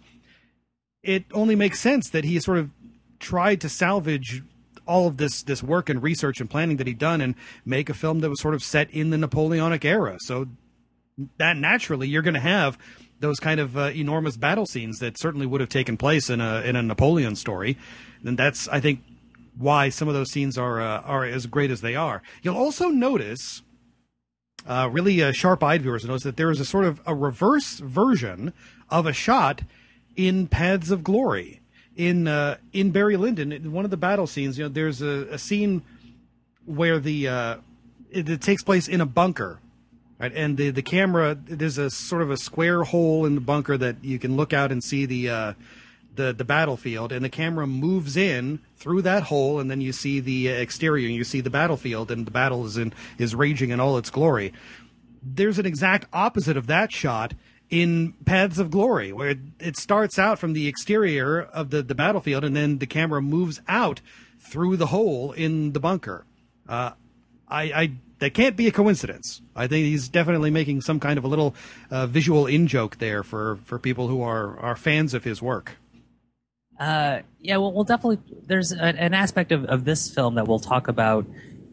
it only makes sense that he sort of tried to salvage all of this this work and research and planning that he'd done and make a film that was sort of set in the Napoleonic era. So that naturally you're going to have those kind of uh, enormous battle scenes that certainly would have taken place in a in a Napoleon story. And that's I think why some of those scenes are uh, are as great as they are. You'll also notice uh, really uh, sharp-eyed viewers notice that there is a sort of a reverse version of a shot in Paths of Glory in uh, in Barry Lyndon, in one of the battle scenes, you know, there's a, a scene where the uh, it, it, takes place in a bunker, right? And the the camera there's a sort of a square hole in the bunker that you can look out and see the uh, the the battlefield, and the camera moves in through that hole, and then you see the exterior, and you see the battlefield, and the battle is in is raging in all its glory. There's an exact opposite of that shot in Paths of Glory, where it, starts out from the exterior of the, the battlefield and then the camera moves out through the hole in the bunker. Uh, I, I that can't be a coincidence. I think he's definitely making some kind of a little uh, visual in joke there for, for people who are, are fans of his work. Uh, yeah, well, we'll definitely. There's a, an aspect of, of this film that we'll talk about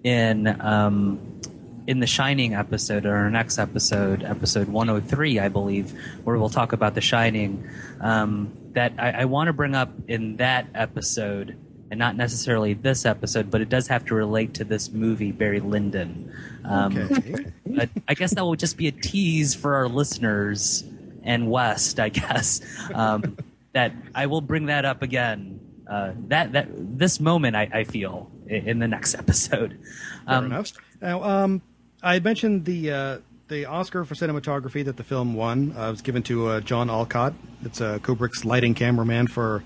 in um, in the Shining episode or our next episode, episode 103, I believe, where we'll talk about the Shining. Um, that I, I want to bring up in that episode, and not necessarily this episode, but it does have to relate to this movie, Barry Lyndon. Um, Okay. but I guess that will just be a tease for our listeners and Wes, I guess. Um, that I will bring that up again. Uh, that that this moment I, I feel in the next episode. Fair Um, enough. Now, um, I had mentioned the uh, the Oscar for cinematography that the film won uh, was given to uh, John Alcott. It's uh, Kubrick's lighting cameraman for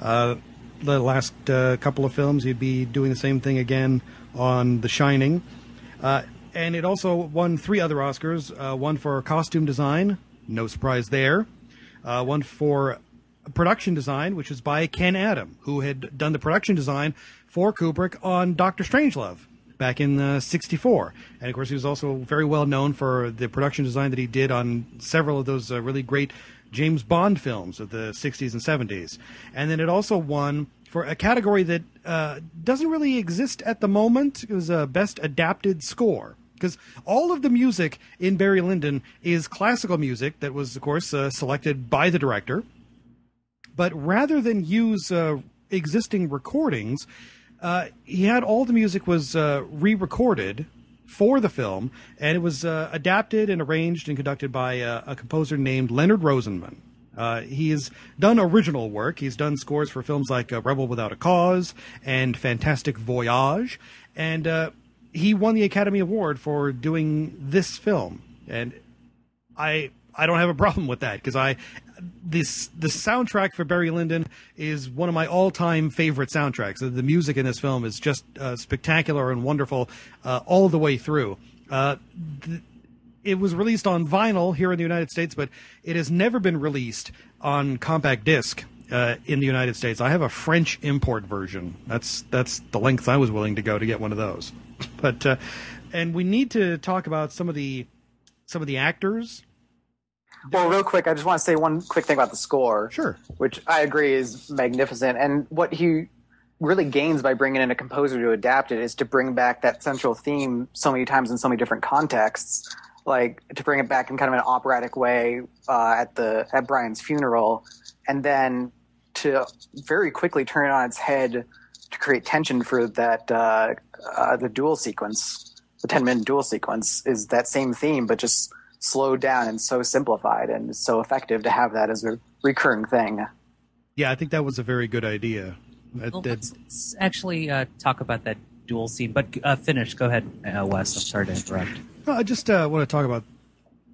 uh, the last uh, couple of films. He'd be doing the same thing again on The Shining. Uh, and it also won three other Oscars one for costume design, no surprise there, one for production design, which was by Ken Adam, who had done the production design for Kubrick on Doctor Strangelove back in uh, 64. And of course, he was also very well known for the production design that he did on several of those uh, really great James Bond films of the 60s and 70s. And then it also won for a category that uh, doesn't really exist at the moment. It was a best adapted score. Because all of the music in Barry Lyndon is classical music that was, of course, uh, selected by the director but rather than use uh, existing recordings, uh, he had all the music was uh, re-recorded for the film, and it was uh, adapted and arranged and conducted by uh, a composer named Leonard Rosenman. Uh, he's done original work. He's done scores for films like uh, Rebel Without a Cause and Fantastic Voyage, and he won the Academy Award for doing this film. And I I don't have a problem with that because I this the soundtrack for Barry Lyndon is one of my all time favorite soundtracks. The, music in this film is just uh, spectacular and wonderful uh, all the way through. Uh, th- it was released on vinyl here in the United States, but it has never been released on compact disc. Uh, in the United States, I have a French import version. That's that's the length I was willing to go to get one of those. But uh, and we need to talk about some of the some of the actors Well, real quick, I just want to say one quick thing about the score. Sure. Which I agree is magnificent. And what he really gains by bringing in a composer to adapt it is to bring back that central theme so many times in so many different contexts. Like to bring it back in kind of an operatic way uh, at the at Brian's funeral, and then to very quickly turn it on its head to create tension for that uh, uh, the duel sequence, the ten minute duel sequence is that same theme, but just slowed down and so simplified and so effective to have that as a recurring thing. Yeah, I think that was a very good idea. That- well, that- let's, let's actually uh, talk about that duel scene. But uh, finish. Go ahead, uh, Wes. I'm sorry to interrupt. No, I just uh, want to talk about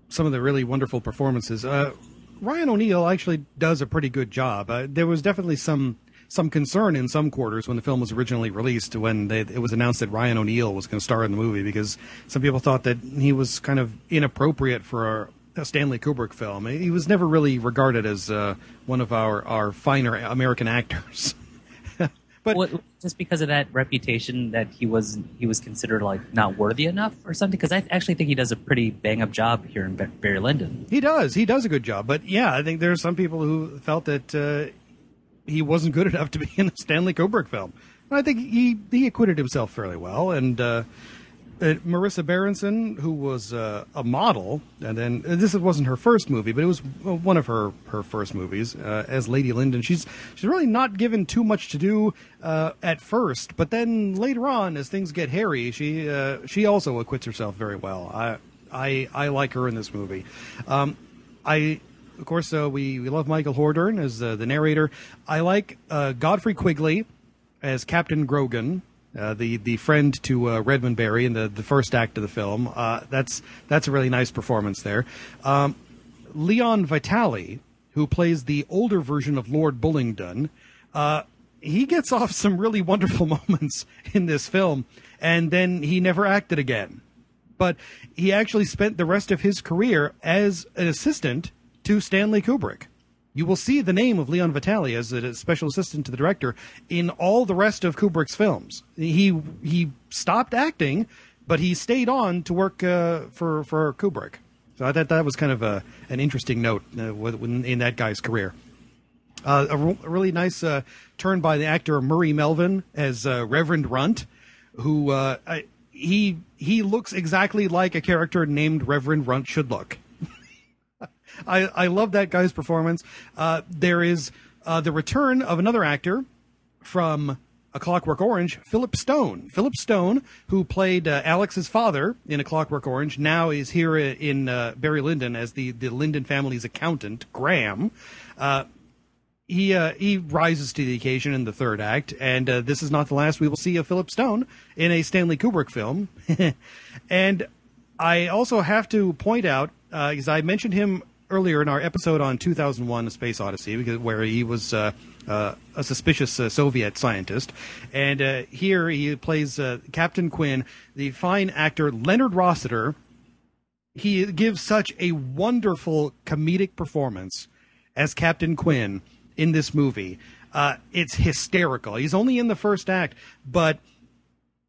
some of the really wonderful performances. Uh, Ryan O'Neal actually does a pretty good job. Uh, there was definitely some some concern in some quarters when the film was originally released, when they, it was announced that Ryan O'Neal was going to star in the movie, because some people thought that he was kind of inappropriate for a, a Stanley Kubrick film. He was never really regarded as uh, one of our, our finer American actors. but just because of that reputation that he was he was considered like not worthy enough or something? Because I actually think he does a pretty bang up job here in Barry Lyndon. He does. He does a good job. But yeah, I think there are some people who felt that uh, he wasn't good enough to be in a Stanley Kubrick film. I think he he acquitted himself fairly well. And uh, uh, Marisa Berenson, who was uh, a model, and then uh, this wasn't her first movie, but it was uh, one of her her first movies uh, as Lady Lyndon. She's she's really not given too much to do uh, at first, but then later on, as things get hairy, she she also acquits herself very well. I I I like her in this movie. Um, I of course uh, we we love Michael Hordern as uh, the narrator. I like uh, Godfrey Quigley as Captain Grogan, uh, the the friend to uh, Redmond Barry in the, the first act of the film. Uh, that's that's a really nice performance there. Um, Leon Vitali, who plays the older version of Lord Bullingdon, uh, he gets off some really wonderful moments in this film, and then he never acted again. But he actually spent the rest of his career as an assistant to Stanley Kubrick. You will see the name of Leon Vitali as a special assistant to the director in all the rest of Kubrick's films. He he stopped acting but he stayed on to work uh, for for Kubrick. So I thought that was kind of a, an interesting note uh, in that guy's career. Uh, a, a, really nice uh, turn by the actor Murray Melvin as uh, Reverend Runt, who uh, I, he he looks exactly like a character named Reverend Runt should look. I I love that guy's performance. Uh, there is the return of another actor from a Clockwork Orange, Philip Stone. Philip Stone, who played uh, Alex's father in A Clockwork Orange, now is here in uh, Barry Lyndon as the, the Lyndon family's accountant, Graham. Uh, he uh, he rises to the occasion in the third act, and uh, this is not the last we will see of Philip Stone in a Stanley Kubrick film. and I also have to point out, because uh, I mentioned him earlier in our episode on 2001: A Space Odyssey, because where he was uh, uh, a suspicious uh, Soviet scientist, and uh, here he plays uh, Captain Quinn, the fine actor Leonard Rossiter. He gives such a wonderful comedic performance as Captain Quinn in this movie. Uh, it's hysterical. He's only in the first act, but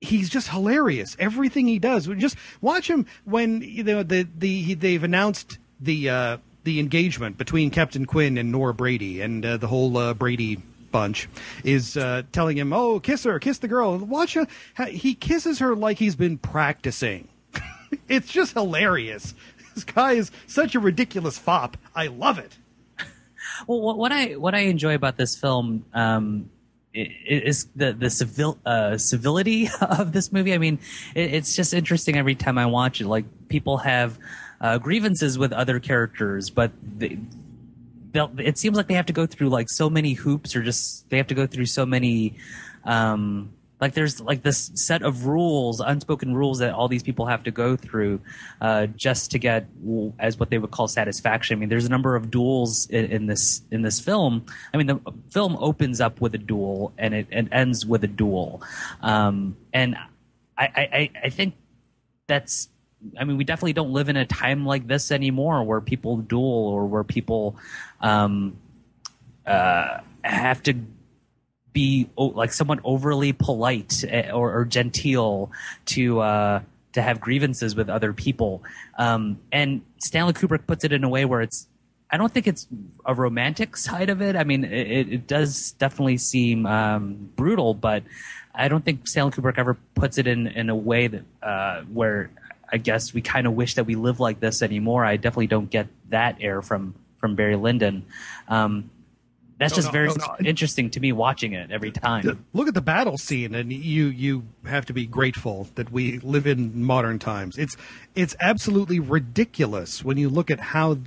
he's just hilarious. Everything he does, just watch him when you know the the they've announced the uh, the engagement between Captain Quinn and Nora Brady and uh, the whole uh, Brady bunch is uh, telling him, "Oh, kiss her, kiss the girl." Watch her. He kisses her like he's been practicing. it's just hilarious. This guy is such a ridiculous fop. I love it. Well, what I what I enjoy about this film um, is the the civil uh, civility of this movie. I mean, it, it's just interesting every time I watch it. Like people have uh, grievances with other characters, but they, it seems like they have to go through like so many hoops, or just they have to go through so many. Um, like there's like this set of rules, unspoken rules that all these people have to go through uh, just to get as what they would call satisfaction. I mean, there's a number of duels in, in, this in this film. I mean, the film opens up with a duel and it, it ends with a duel, um, and I, I I think that's I mean, we definitely don't live in a time like this anymore, where people duel or where people um, uh, have to be like somewhat overly polite eh, or, or genteel to uh, to have grievances with other people. Um, and Stanley Kubrick puts it in a way where it's. I don't think it's a romantic side of it. I mean, it, it does definitely seem um, brutal, but I don't think Stanley Kubrick ever puts it in in a way that uh, where I guess we kind of wish that we live like this anymore. I definitely don't get that air from from Barry Lyndon. Um, that's no, just no, very no, interesting to me watching it every time. Look at the battle scene, and you you have to be grateful that we live in modern times. It's it's absolutely ridiculous when you look at how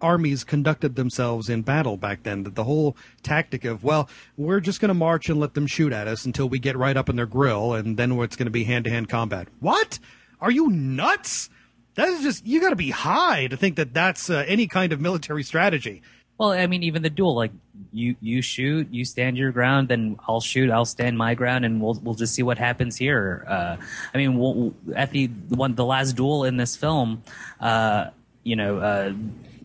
armies conducted themselves in battle back then. That the whole tactic of well, we're just going to march and let them shoot at us until we get right up in their grill, and then it's going to be hand to hand combat. What? Are you nuts? That is just you got to be high to think that that's uh, any kind of military strategy. Well, I mean, even the duel, like you you shoot, you stand your ground, then I'll shoot, I'll stand my ground, and we'll we'll just see what happens here. Uh, I mean, we'll, at the one the last duel in this film, uh, you know, uh,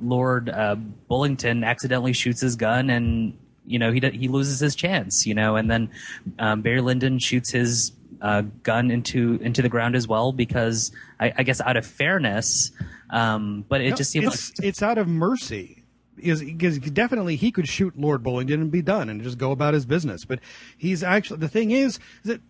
Lord uh, Bullingdon accidentally shoots his gun, and you know he he loses his chance, you know, and then um, Barry Lyndon shoots his uh, gun into into the ground as well because I, I guess out of fairness, um, but it no, just seems it's, like it's out of mercy. Because definitely he could shoot Lord Bullingdon and be done and just go about his business. But he's actually the thing is that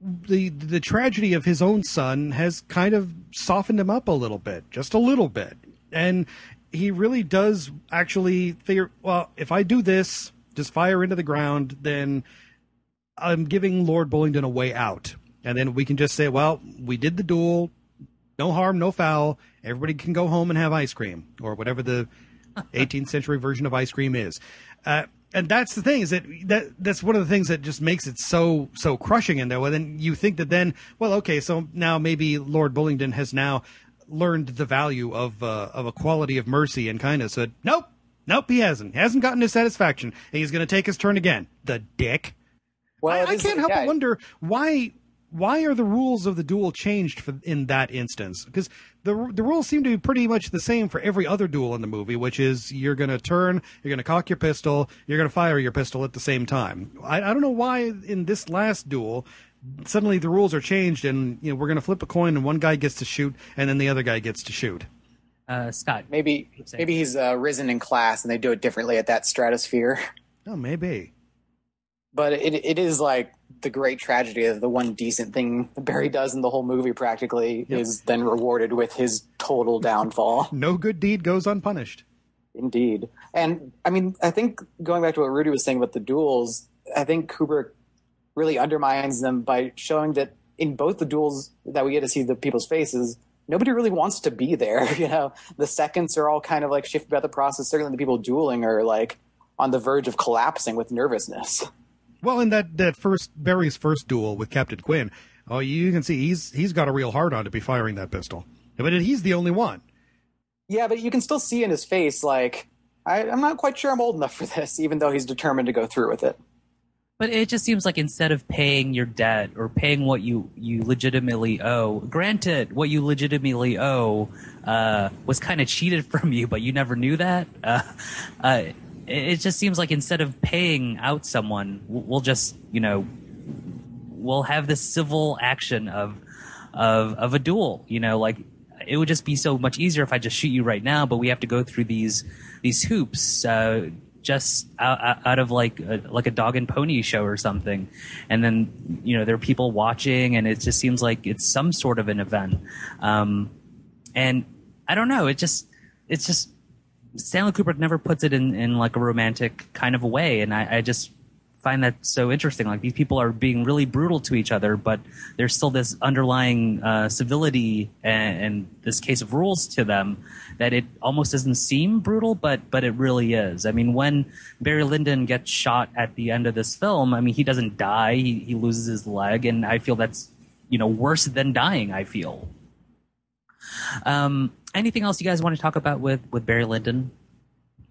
the the tragedy of his own son has kind of softened him up a little bit, just a little bit, and he really does actually figure. Well, if I do this, just fire into the ground, then I'm giving Lord Bullingdon a way out. And then we can just say, well, we did the duel, no harm, no foul. Everybody can go home and have ice cream or whatever the 18th century version of ice cream is. Uh, and that's the thing is that, that that's one of the things that just makes it so so crushing in there. Well, then you think that then, well, okay, so now maybe Lord Bullingdon has now learned the value of uh, of equality of mercy and kindness. So nope, nope, he hasn't. He hasn't gotten his satisfaction. And he's going to take his turn again. The dick. Well, I, I can't help yeah. but wonder why why are the rules of the duel changed for, in that instance? Because the the rules seem to be pretty much the same for every other duel in the movie, which is you're going to turn, you're going to cock your pistol, you're going to fire your pistol at the same time. I, I don't know why in this last duel suddenly the rules are changed, and you know we're going to flip a coin, and one guy gets to shoot, and then the other guy gets to shoot. Uh, Scott, Maybe maybe he's uh, risen in class and they do it differently at that stratosphere. Oh, maybe. But it it is like the great tragedy of the one decent thing Barry does in the whole movie practically Yep. is then rewarded with his total downfall. No good deed goes unpunished. Indeed. And I mean, I think going back to what Rudie was saying about the duels, I think Kubrick really undermines them by showing that in both the duels that we get to see the people's faces, nobody really wants to be there. You know, the seconds are all kind of like shifted about the process. Certainly the people dueling are like on the verge of collapsing with nervousness. Well, in that that first Barry's first duel with Captain Quinn, oh, you can see he's he's got a real hard on to be firing that pistol, but he's the only one. Yeah, but you can still see in his face, like, I, I'm not quite sure I'm old enough for this, even though he's determined to go through with it. But it just seems like instead of paying your debt or paying what you, you legitimately owe, granted, what you legitimately owe uh, was kind of cheated from you, but you never knew that. Uh, uh, it, just seems like instead of paying out someone, we'll we'll just, you know, we'll have this civil action of of of a duel. You know, like it would just be so much easier if I just shoot you right now, but we have to go through these these hoops. Uh, just out, out of like a, like a dog and pony show or something, and then you know there are people watching, and it just seems like it's some sort of an event. Um, and I don't know, it just it's just Stanley Kubrick never puts it in, in like a romantic kind of a way, and I, I just find that so interesting. Like these people are being really brutal to each other, but there's still this underlying uh, civility and, and this case of rules to them that it almost doesn't seem brutal, but but it really is. I mean, when Barry Lyndon gets shot at the end of this film, I mean, he doesn't die; he, he loses his leg, and I feel that's you know worse than dying. I feel. Um, anything else you guys want to talk about with with Barry Lyndon?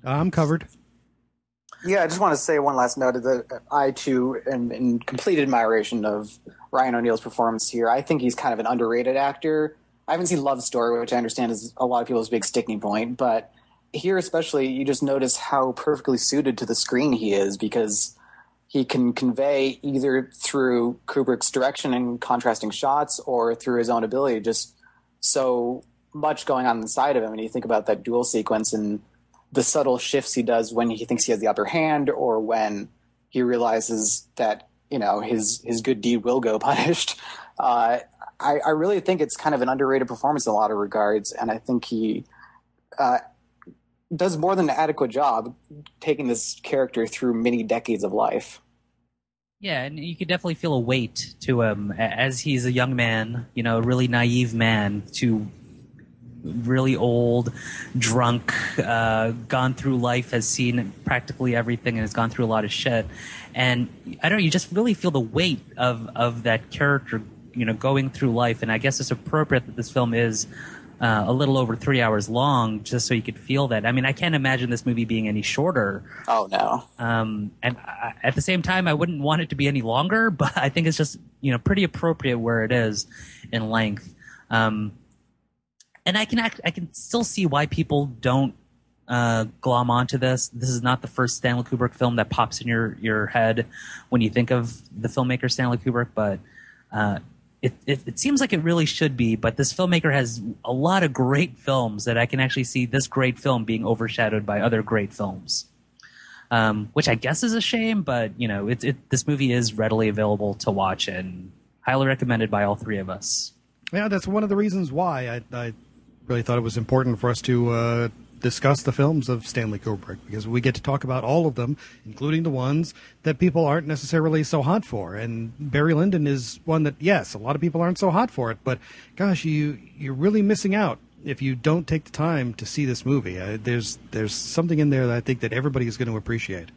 Uh, I'm covered. Yeah, I just want to say one last note that I too am in complete admiration of Ryan O'Neal's performance here. I think he's kind of an underrated actor. I haven't seen Love Story, which I understand is a lot of people's big sticking point, but here especially, you just notice how perfectly suited to the screen he is because he can convey either through Kubrick's direction and contrasting shots or through his own ability just so much going on inside of him. And you think about that duel sequence and the subtle shifts he does when he thinks he has the upper hand or when he realizes that you know his his good deed will go punished. Uh, I, I really think it's kind of an underrated performance in a lot of regards, and I think he uh, does more than an adequate job taking this character through many decades of life. Yeah, and you could definitely feel a weight to him as he's a young man, you know, a really naive man to really old, drunk, uh, gone through life, has seen practically everything, and has gone through a lot of shit. And I don't know, you just really feel the weight of of that character, you know, going through life. And I guess it's appropriate that this film is. Uh, a little over three hours long, just so you could feel that. I mean, I can't imagine this movie being any shorter. Oh no, Um, and I, at the same time, I wouldn't want it to be any longer, but I think it's just you know pretty appropriate where it is in length. Um, and I can act, I can still see why people don't uh, glom onto this. This is not the first Stanley Kubrick film that pops in your your head when you think of the filmmaker Stanley Kubrick, but. Uh, it, it, it seems like it really should be, but this filmmaker has a lot of great films that I can actually see this great film being overshadowed by other great films um, which I guess is a shame. But you know, it, it, this movie is readily available to watch and highly recommended by all three of us. Yeah, that's one of the reasons why I, I really thought it was important for us to uh, discuss the films of Stanley Kubrick because we get to talk about all of them, including the ones that people aren't necessarily so hot for. And Barry Lyndon is one that, yes, a lot of people aren't so hot for it, but gosh, you you're really missing out if you don't take the time to see this movie. Uh, there's there's something in there that I think that everybody is going to appreciate.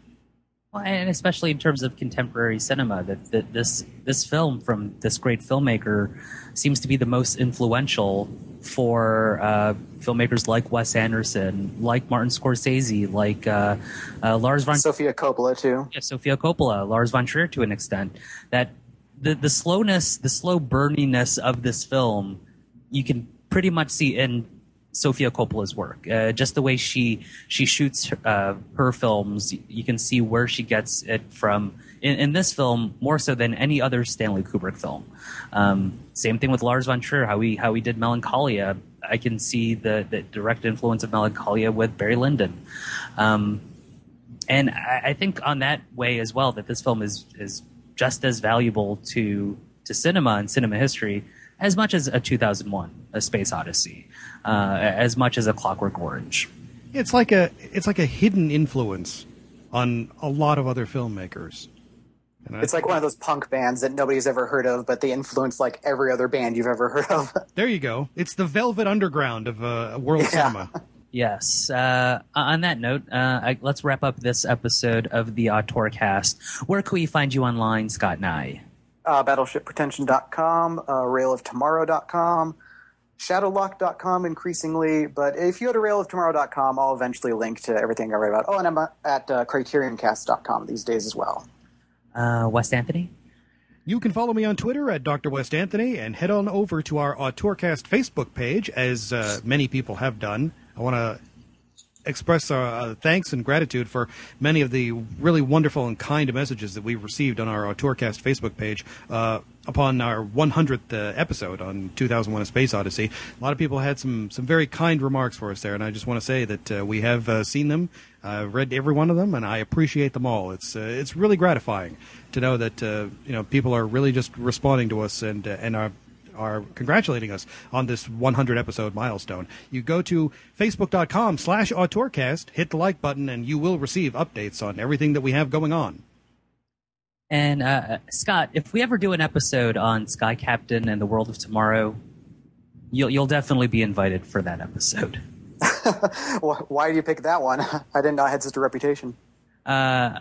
Well, and especially in terms of contemporary cinema, that, that this this film from this great filmmaker seems to be the most influential for uh, filmmakers like Wes Anderson, like Martin Scorsese, like uh, uh, Lars von Sofia Coppola too. yeah, Sofia Coppola, Lars von Trier to an extent. That the the slowness, the slow burniness of this film, you can pretty much see in Sofia Coppola's work. Uh, just the way she she shoots uh, her films, you can see where she gets it from. In, in, this film, more so than any other Stanley Kubrick film. Um, same thing with Lars von Trier, how he how he did Melancholia. I can see the, the direct influence of Melancholia with Barry Lyndon. Um, and I, I, think on that way as well that this film is is just as valuable to to cinema and cinema history as much as a 2001 a space odyssey uh, as much as a clockwork orange it's like a it's like a hidden influence on a lot of other filmmakers it's like one of those punk bands that nobody's ever heard of, but they influence like every other band you've ever heard of. there you go. It's the Velvet Underground of uh, world yeah. cinema. Yes. Uh, on that note, uh, I, let's wrap up this episode of the Auteurcast. Where can we find you online, Scott Nye? Uh, BattleshipPretension.com, uh, RailOfTomorrow.com, ShadowLock.com increasingly. But if you go to RailOfTomorrow.com, I'll eventually link to everything I write about. Oh, and I'm at uh, CriterionCast.com these days as well. Uh, Wes Anthony? You can follow me on Twitter at Dr. Wes Anthony and head on over to our Auteurcast Facebook page, as uh, many people have done. I want to express our uh, thanks and gratitude for many of the really wonderful and kind messages that we've received on our Auteurcast Facebook page uh, upon our 100th uh, episode on 2001: A Space Odyssey. A lot of people had some some very kind remarks for us there, and I just want to say that uh, we have uh, seen them, I've read every one of them, and I appreciate them all. It's uh, it's really gratifying to know that you know people are really just responding to us and and are are congratulating us on this 100 episode milestone. You go to facebook.com slash auteurcast, hit the like button, and you will receive updates on everything that we have going on. And uh, Scott, if we ever do an episode on Sky Captain and the World of Tomorrow, you'll you'll definitely be invited for that episode. Why do you pick that one? I didn't know I had such a reputation. Uh,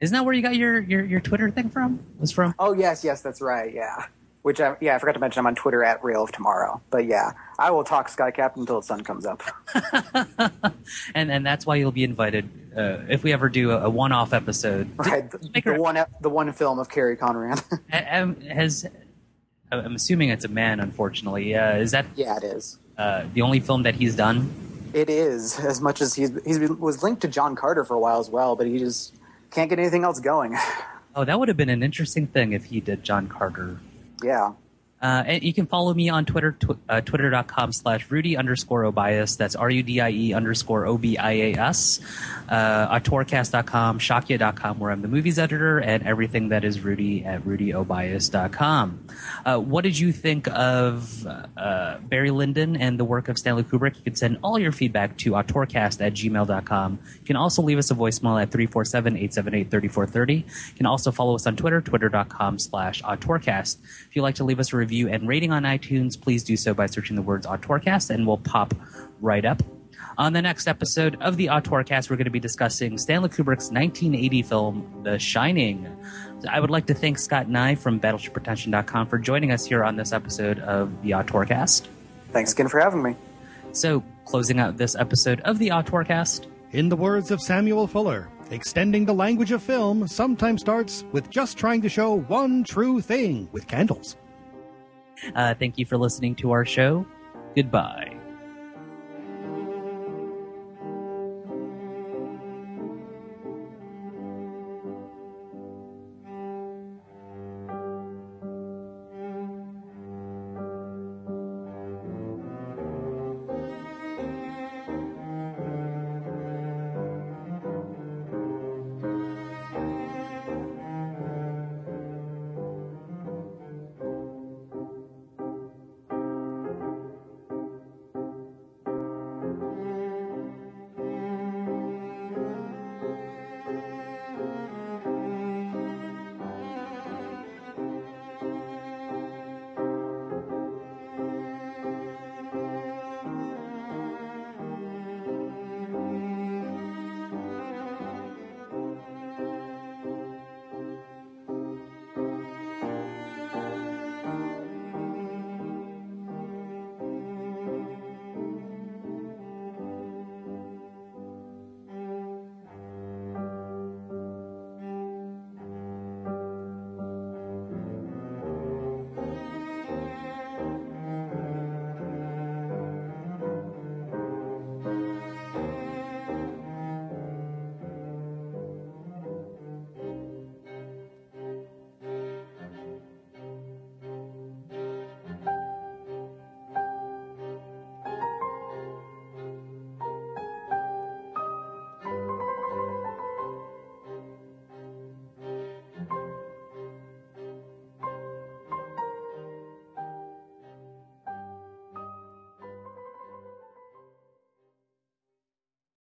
isn't that where you got your, your, your Twitter thing from? Was from? Oh yes, yes, that's right. Yeah. Which I, yeah, I forgot to mention. I'm on Twitter at Rail of Tomorrow. But yeah, I will talk Sky Captain until the sun comes up. and and that's why you'll be invited uh, if we ever do a, a one-off episode. Right, the, the one the one film of Kerry Conran. has I'm assuming it's a man. Unfortunately, uh, is that? Yeah, it is. Uh, the only film that he's done. It is as much as he's he was linked to John Carter for a while as well, but he just can't get anything else going. Oh, that would have been an interesting thing if he did John Carter yeah. Uh, and you can follow me on Twitter, tw- uh, twitter.com slash Rudie underscore Obias. That's R-U-D-I-E underscore O-B-I-A-S. Uh, auteurcast.com, shockya.com, where I'm the movies editor, and everything that is Rudie at rudieobias.com. Uh, what did you think of uh, Barry Lyndon and the work of Stanley Kubrick? You can send all your feedback to auteurcast at gmail.com. You can also leave us a voicemail at 347-878-3430. You can also follow us on Twitter, twitter.com slash auteurcast. If you'd like to leave us a review and rating on iTunes, please do so by searching the words Auteurcast, and we'll pop right up. On the next episode of the Auteurcast, we're going to be discussing Stanley Kubrick's 1980 film, The Shining. I would like to thank Scott Nye from BattleshipPretension.com for joining us here on this episode of the Auteurcast. Thanks again for having me. So, closing out this episode of the Auteurcast. In the words of Samuel Fuller, extending the language of film sometimes starts with just trying to show one true thing with candles. Uh, thank you for listening to our show. Goodbye.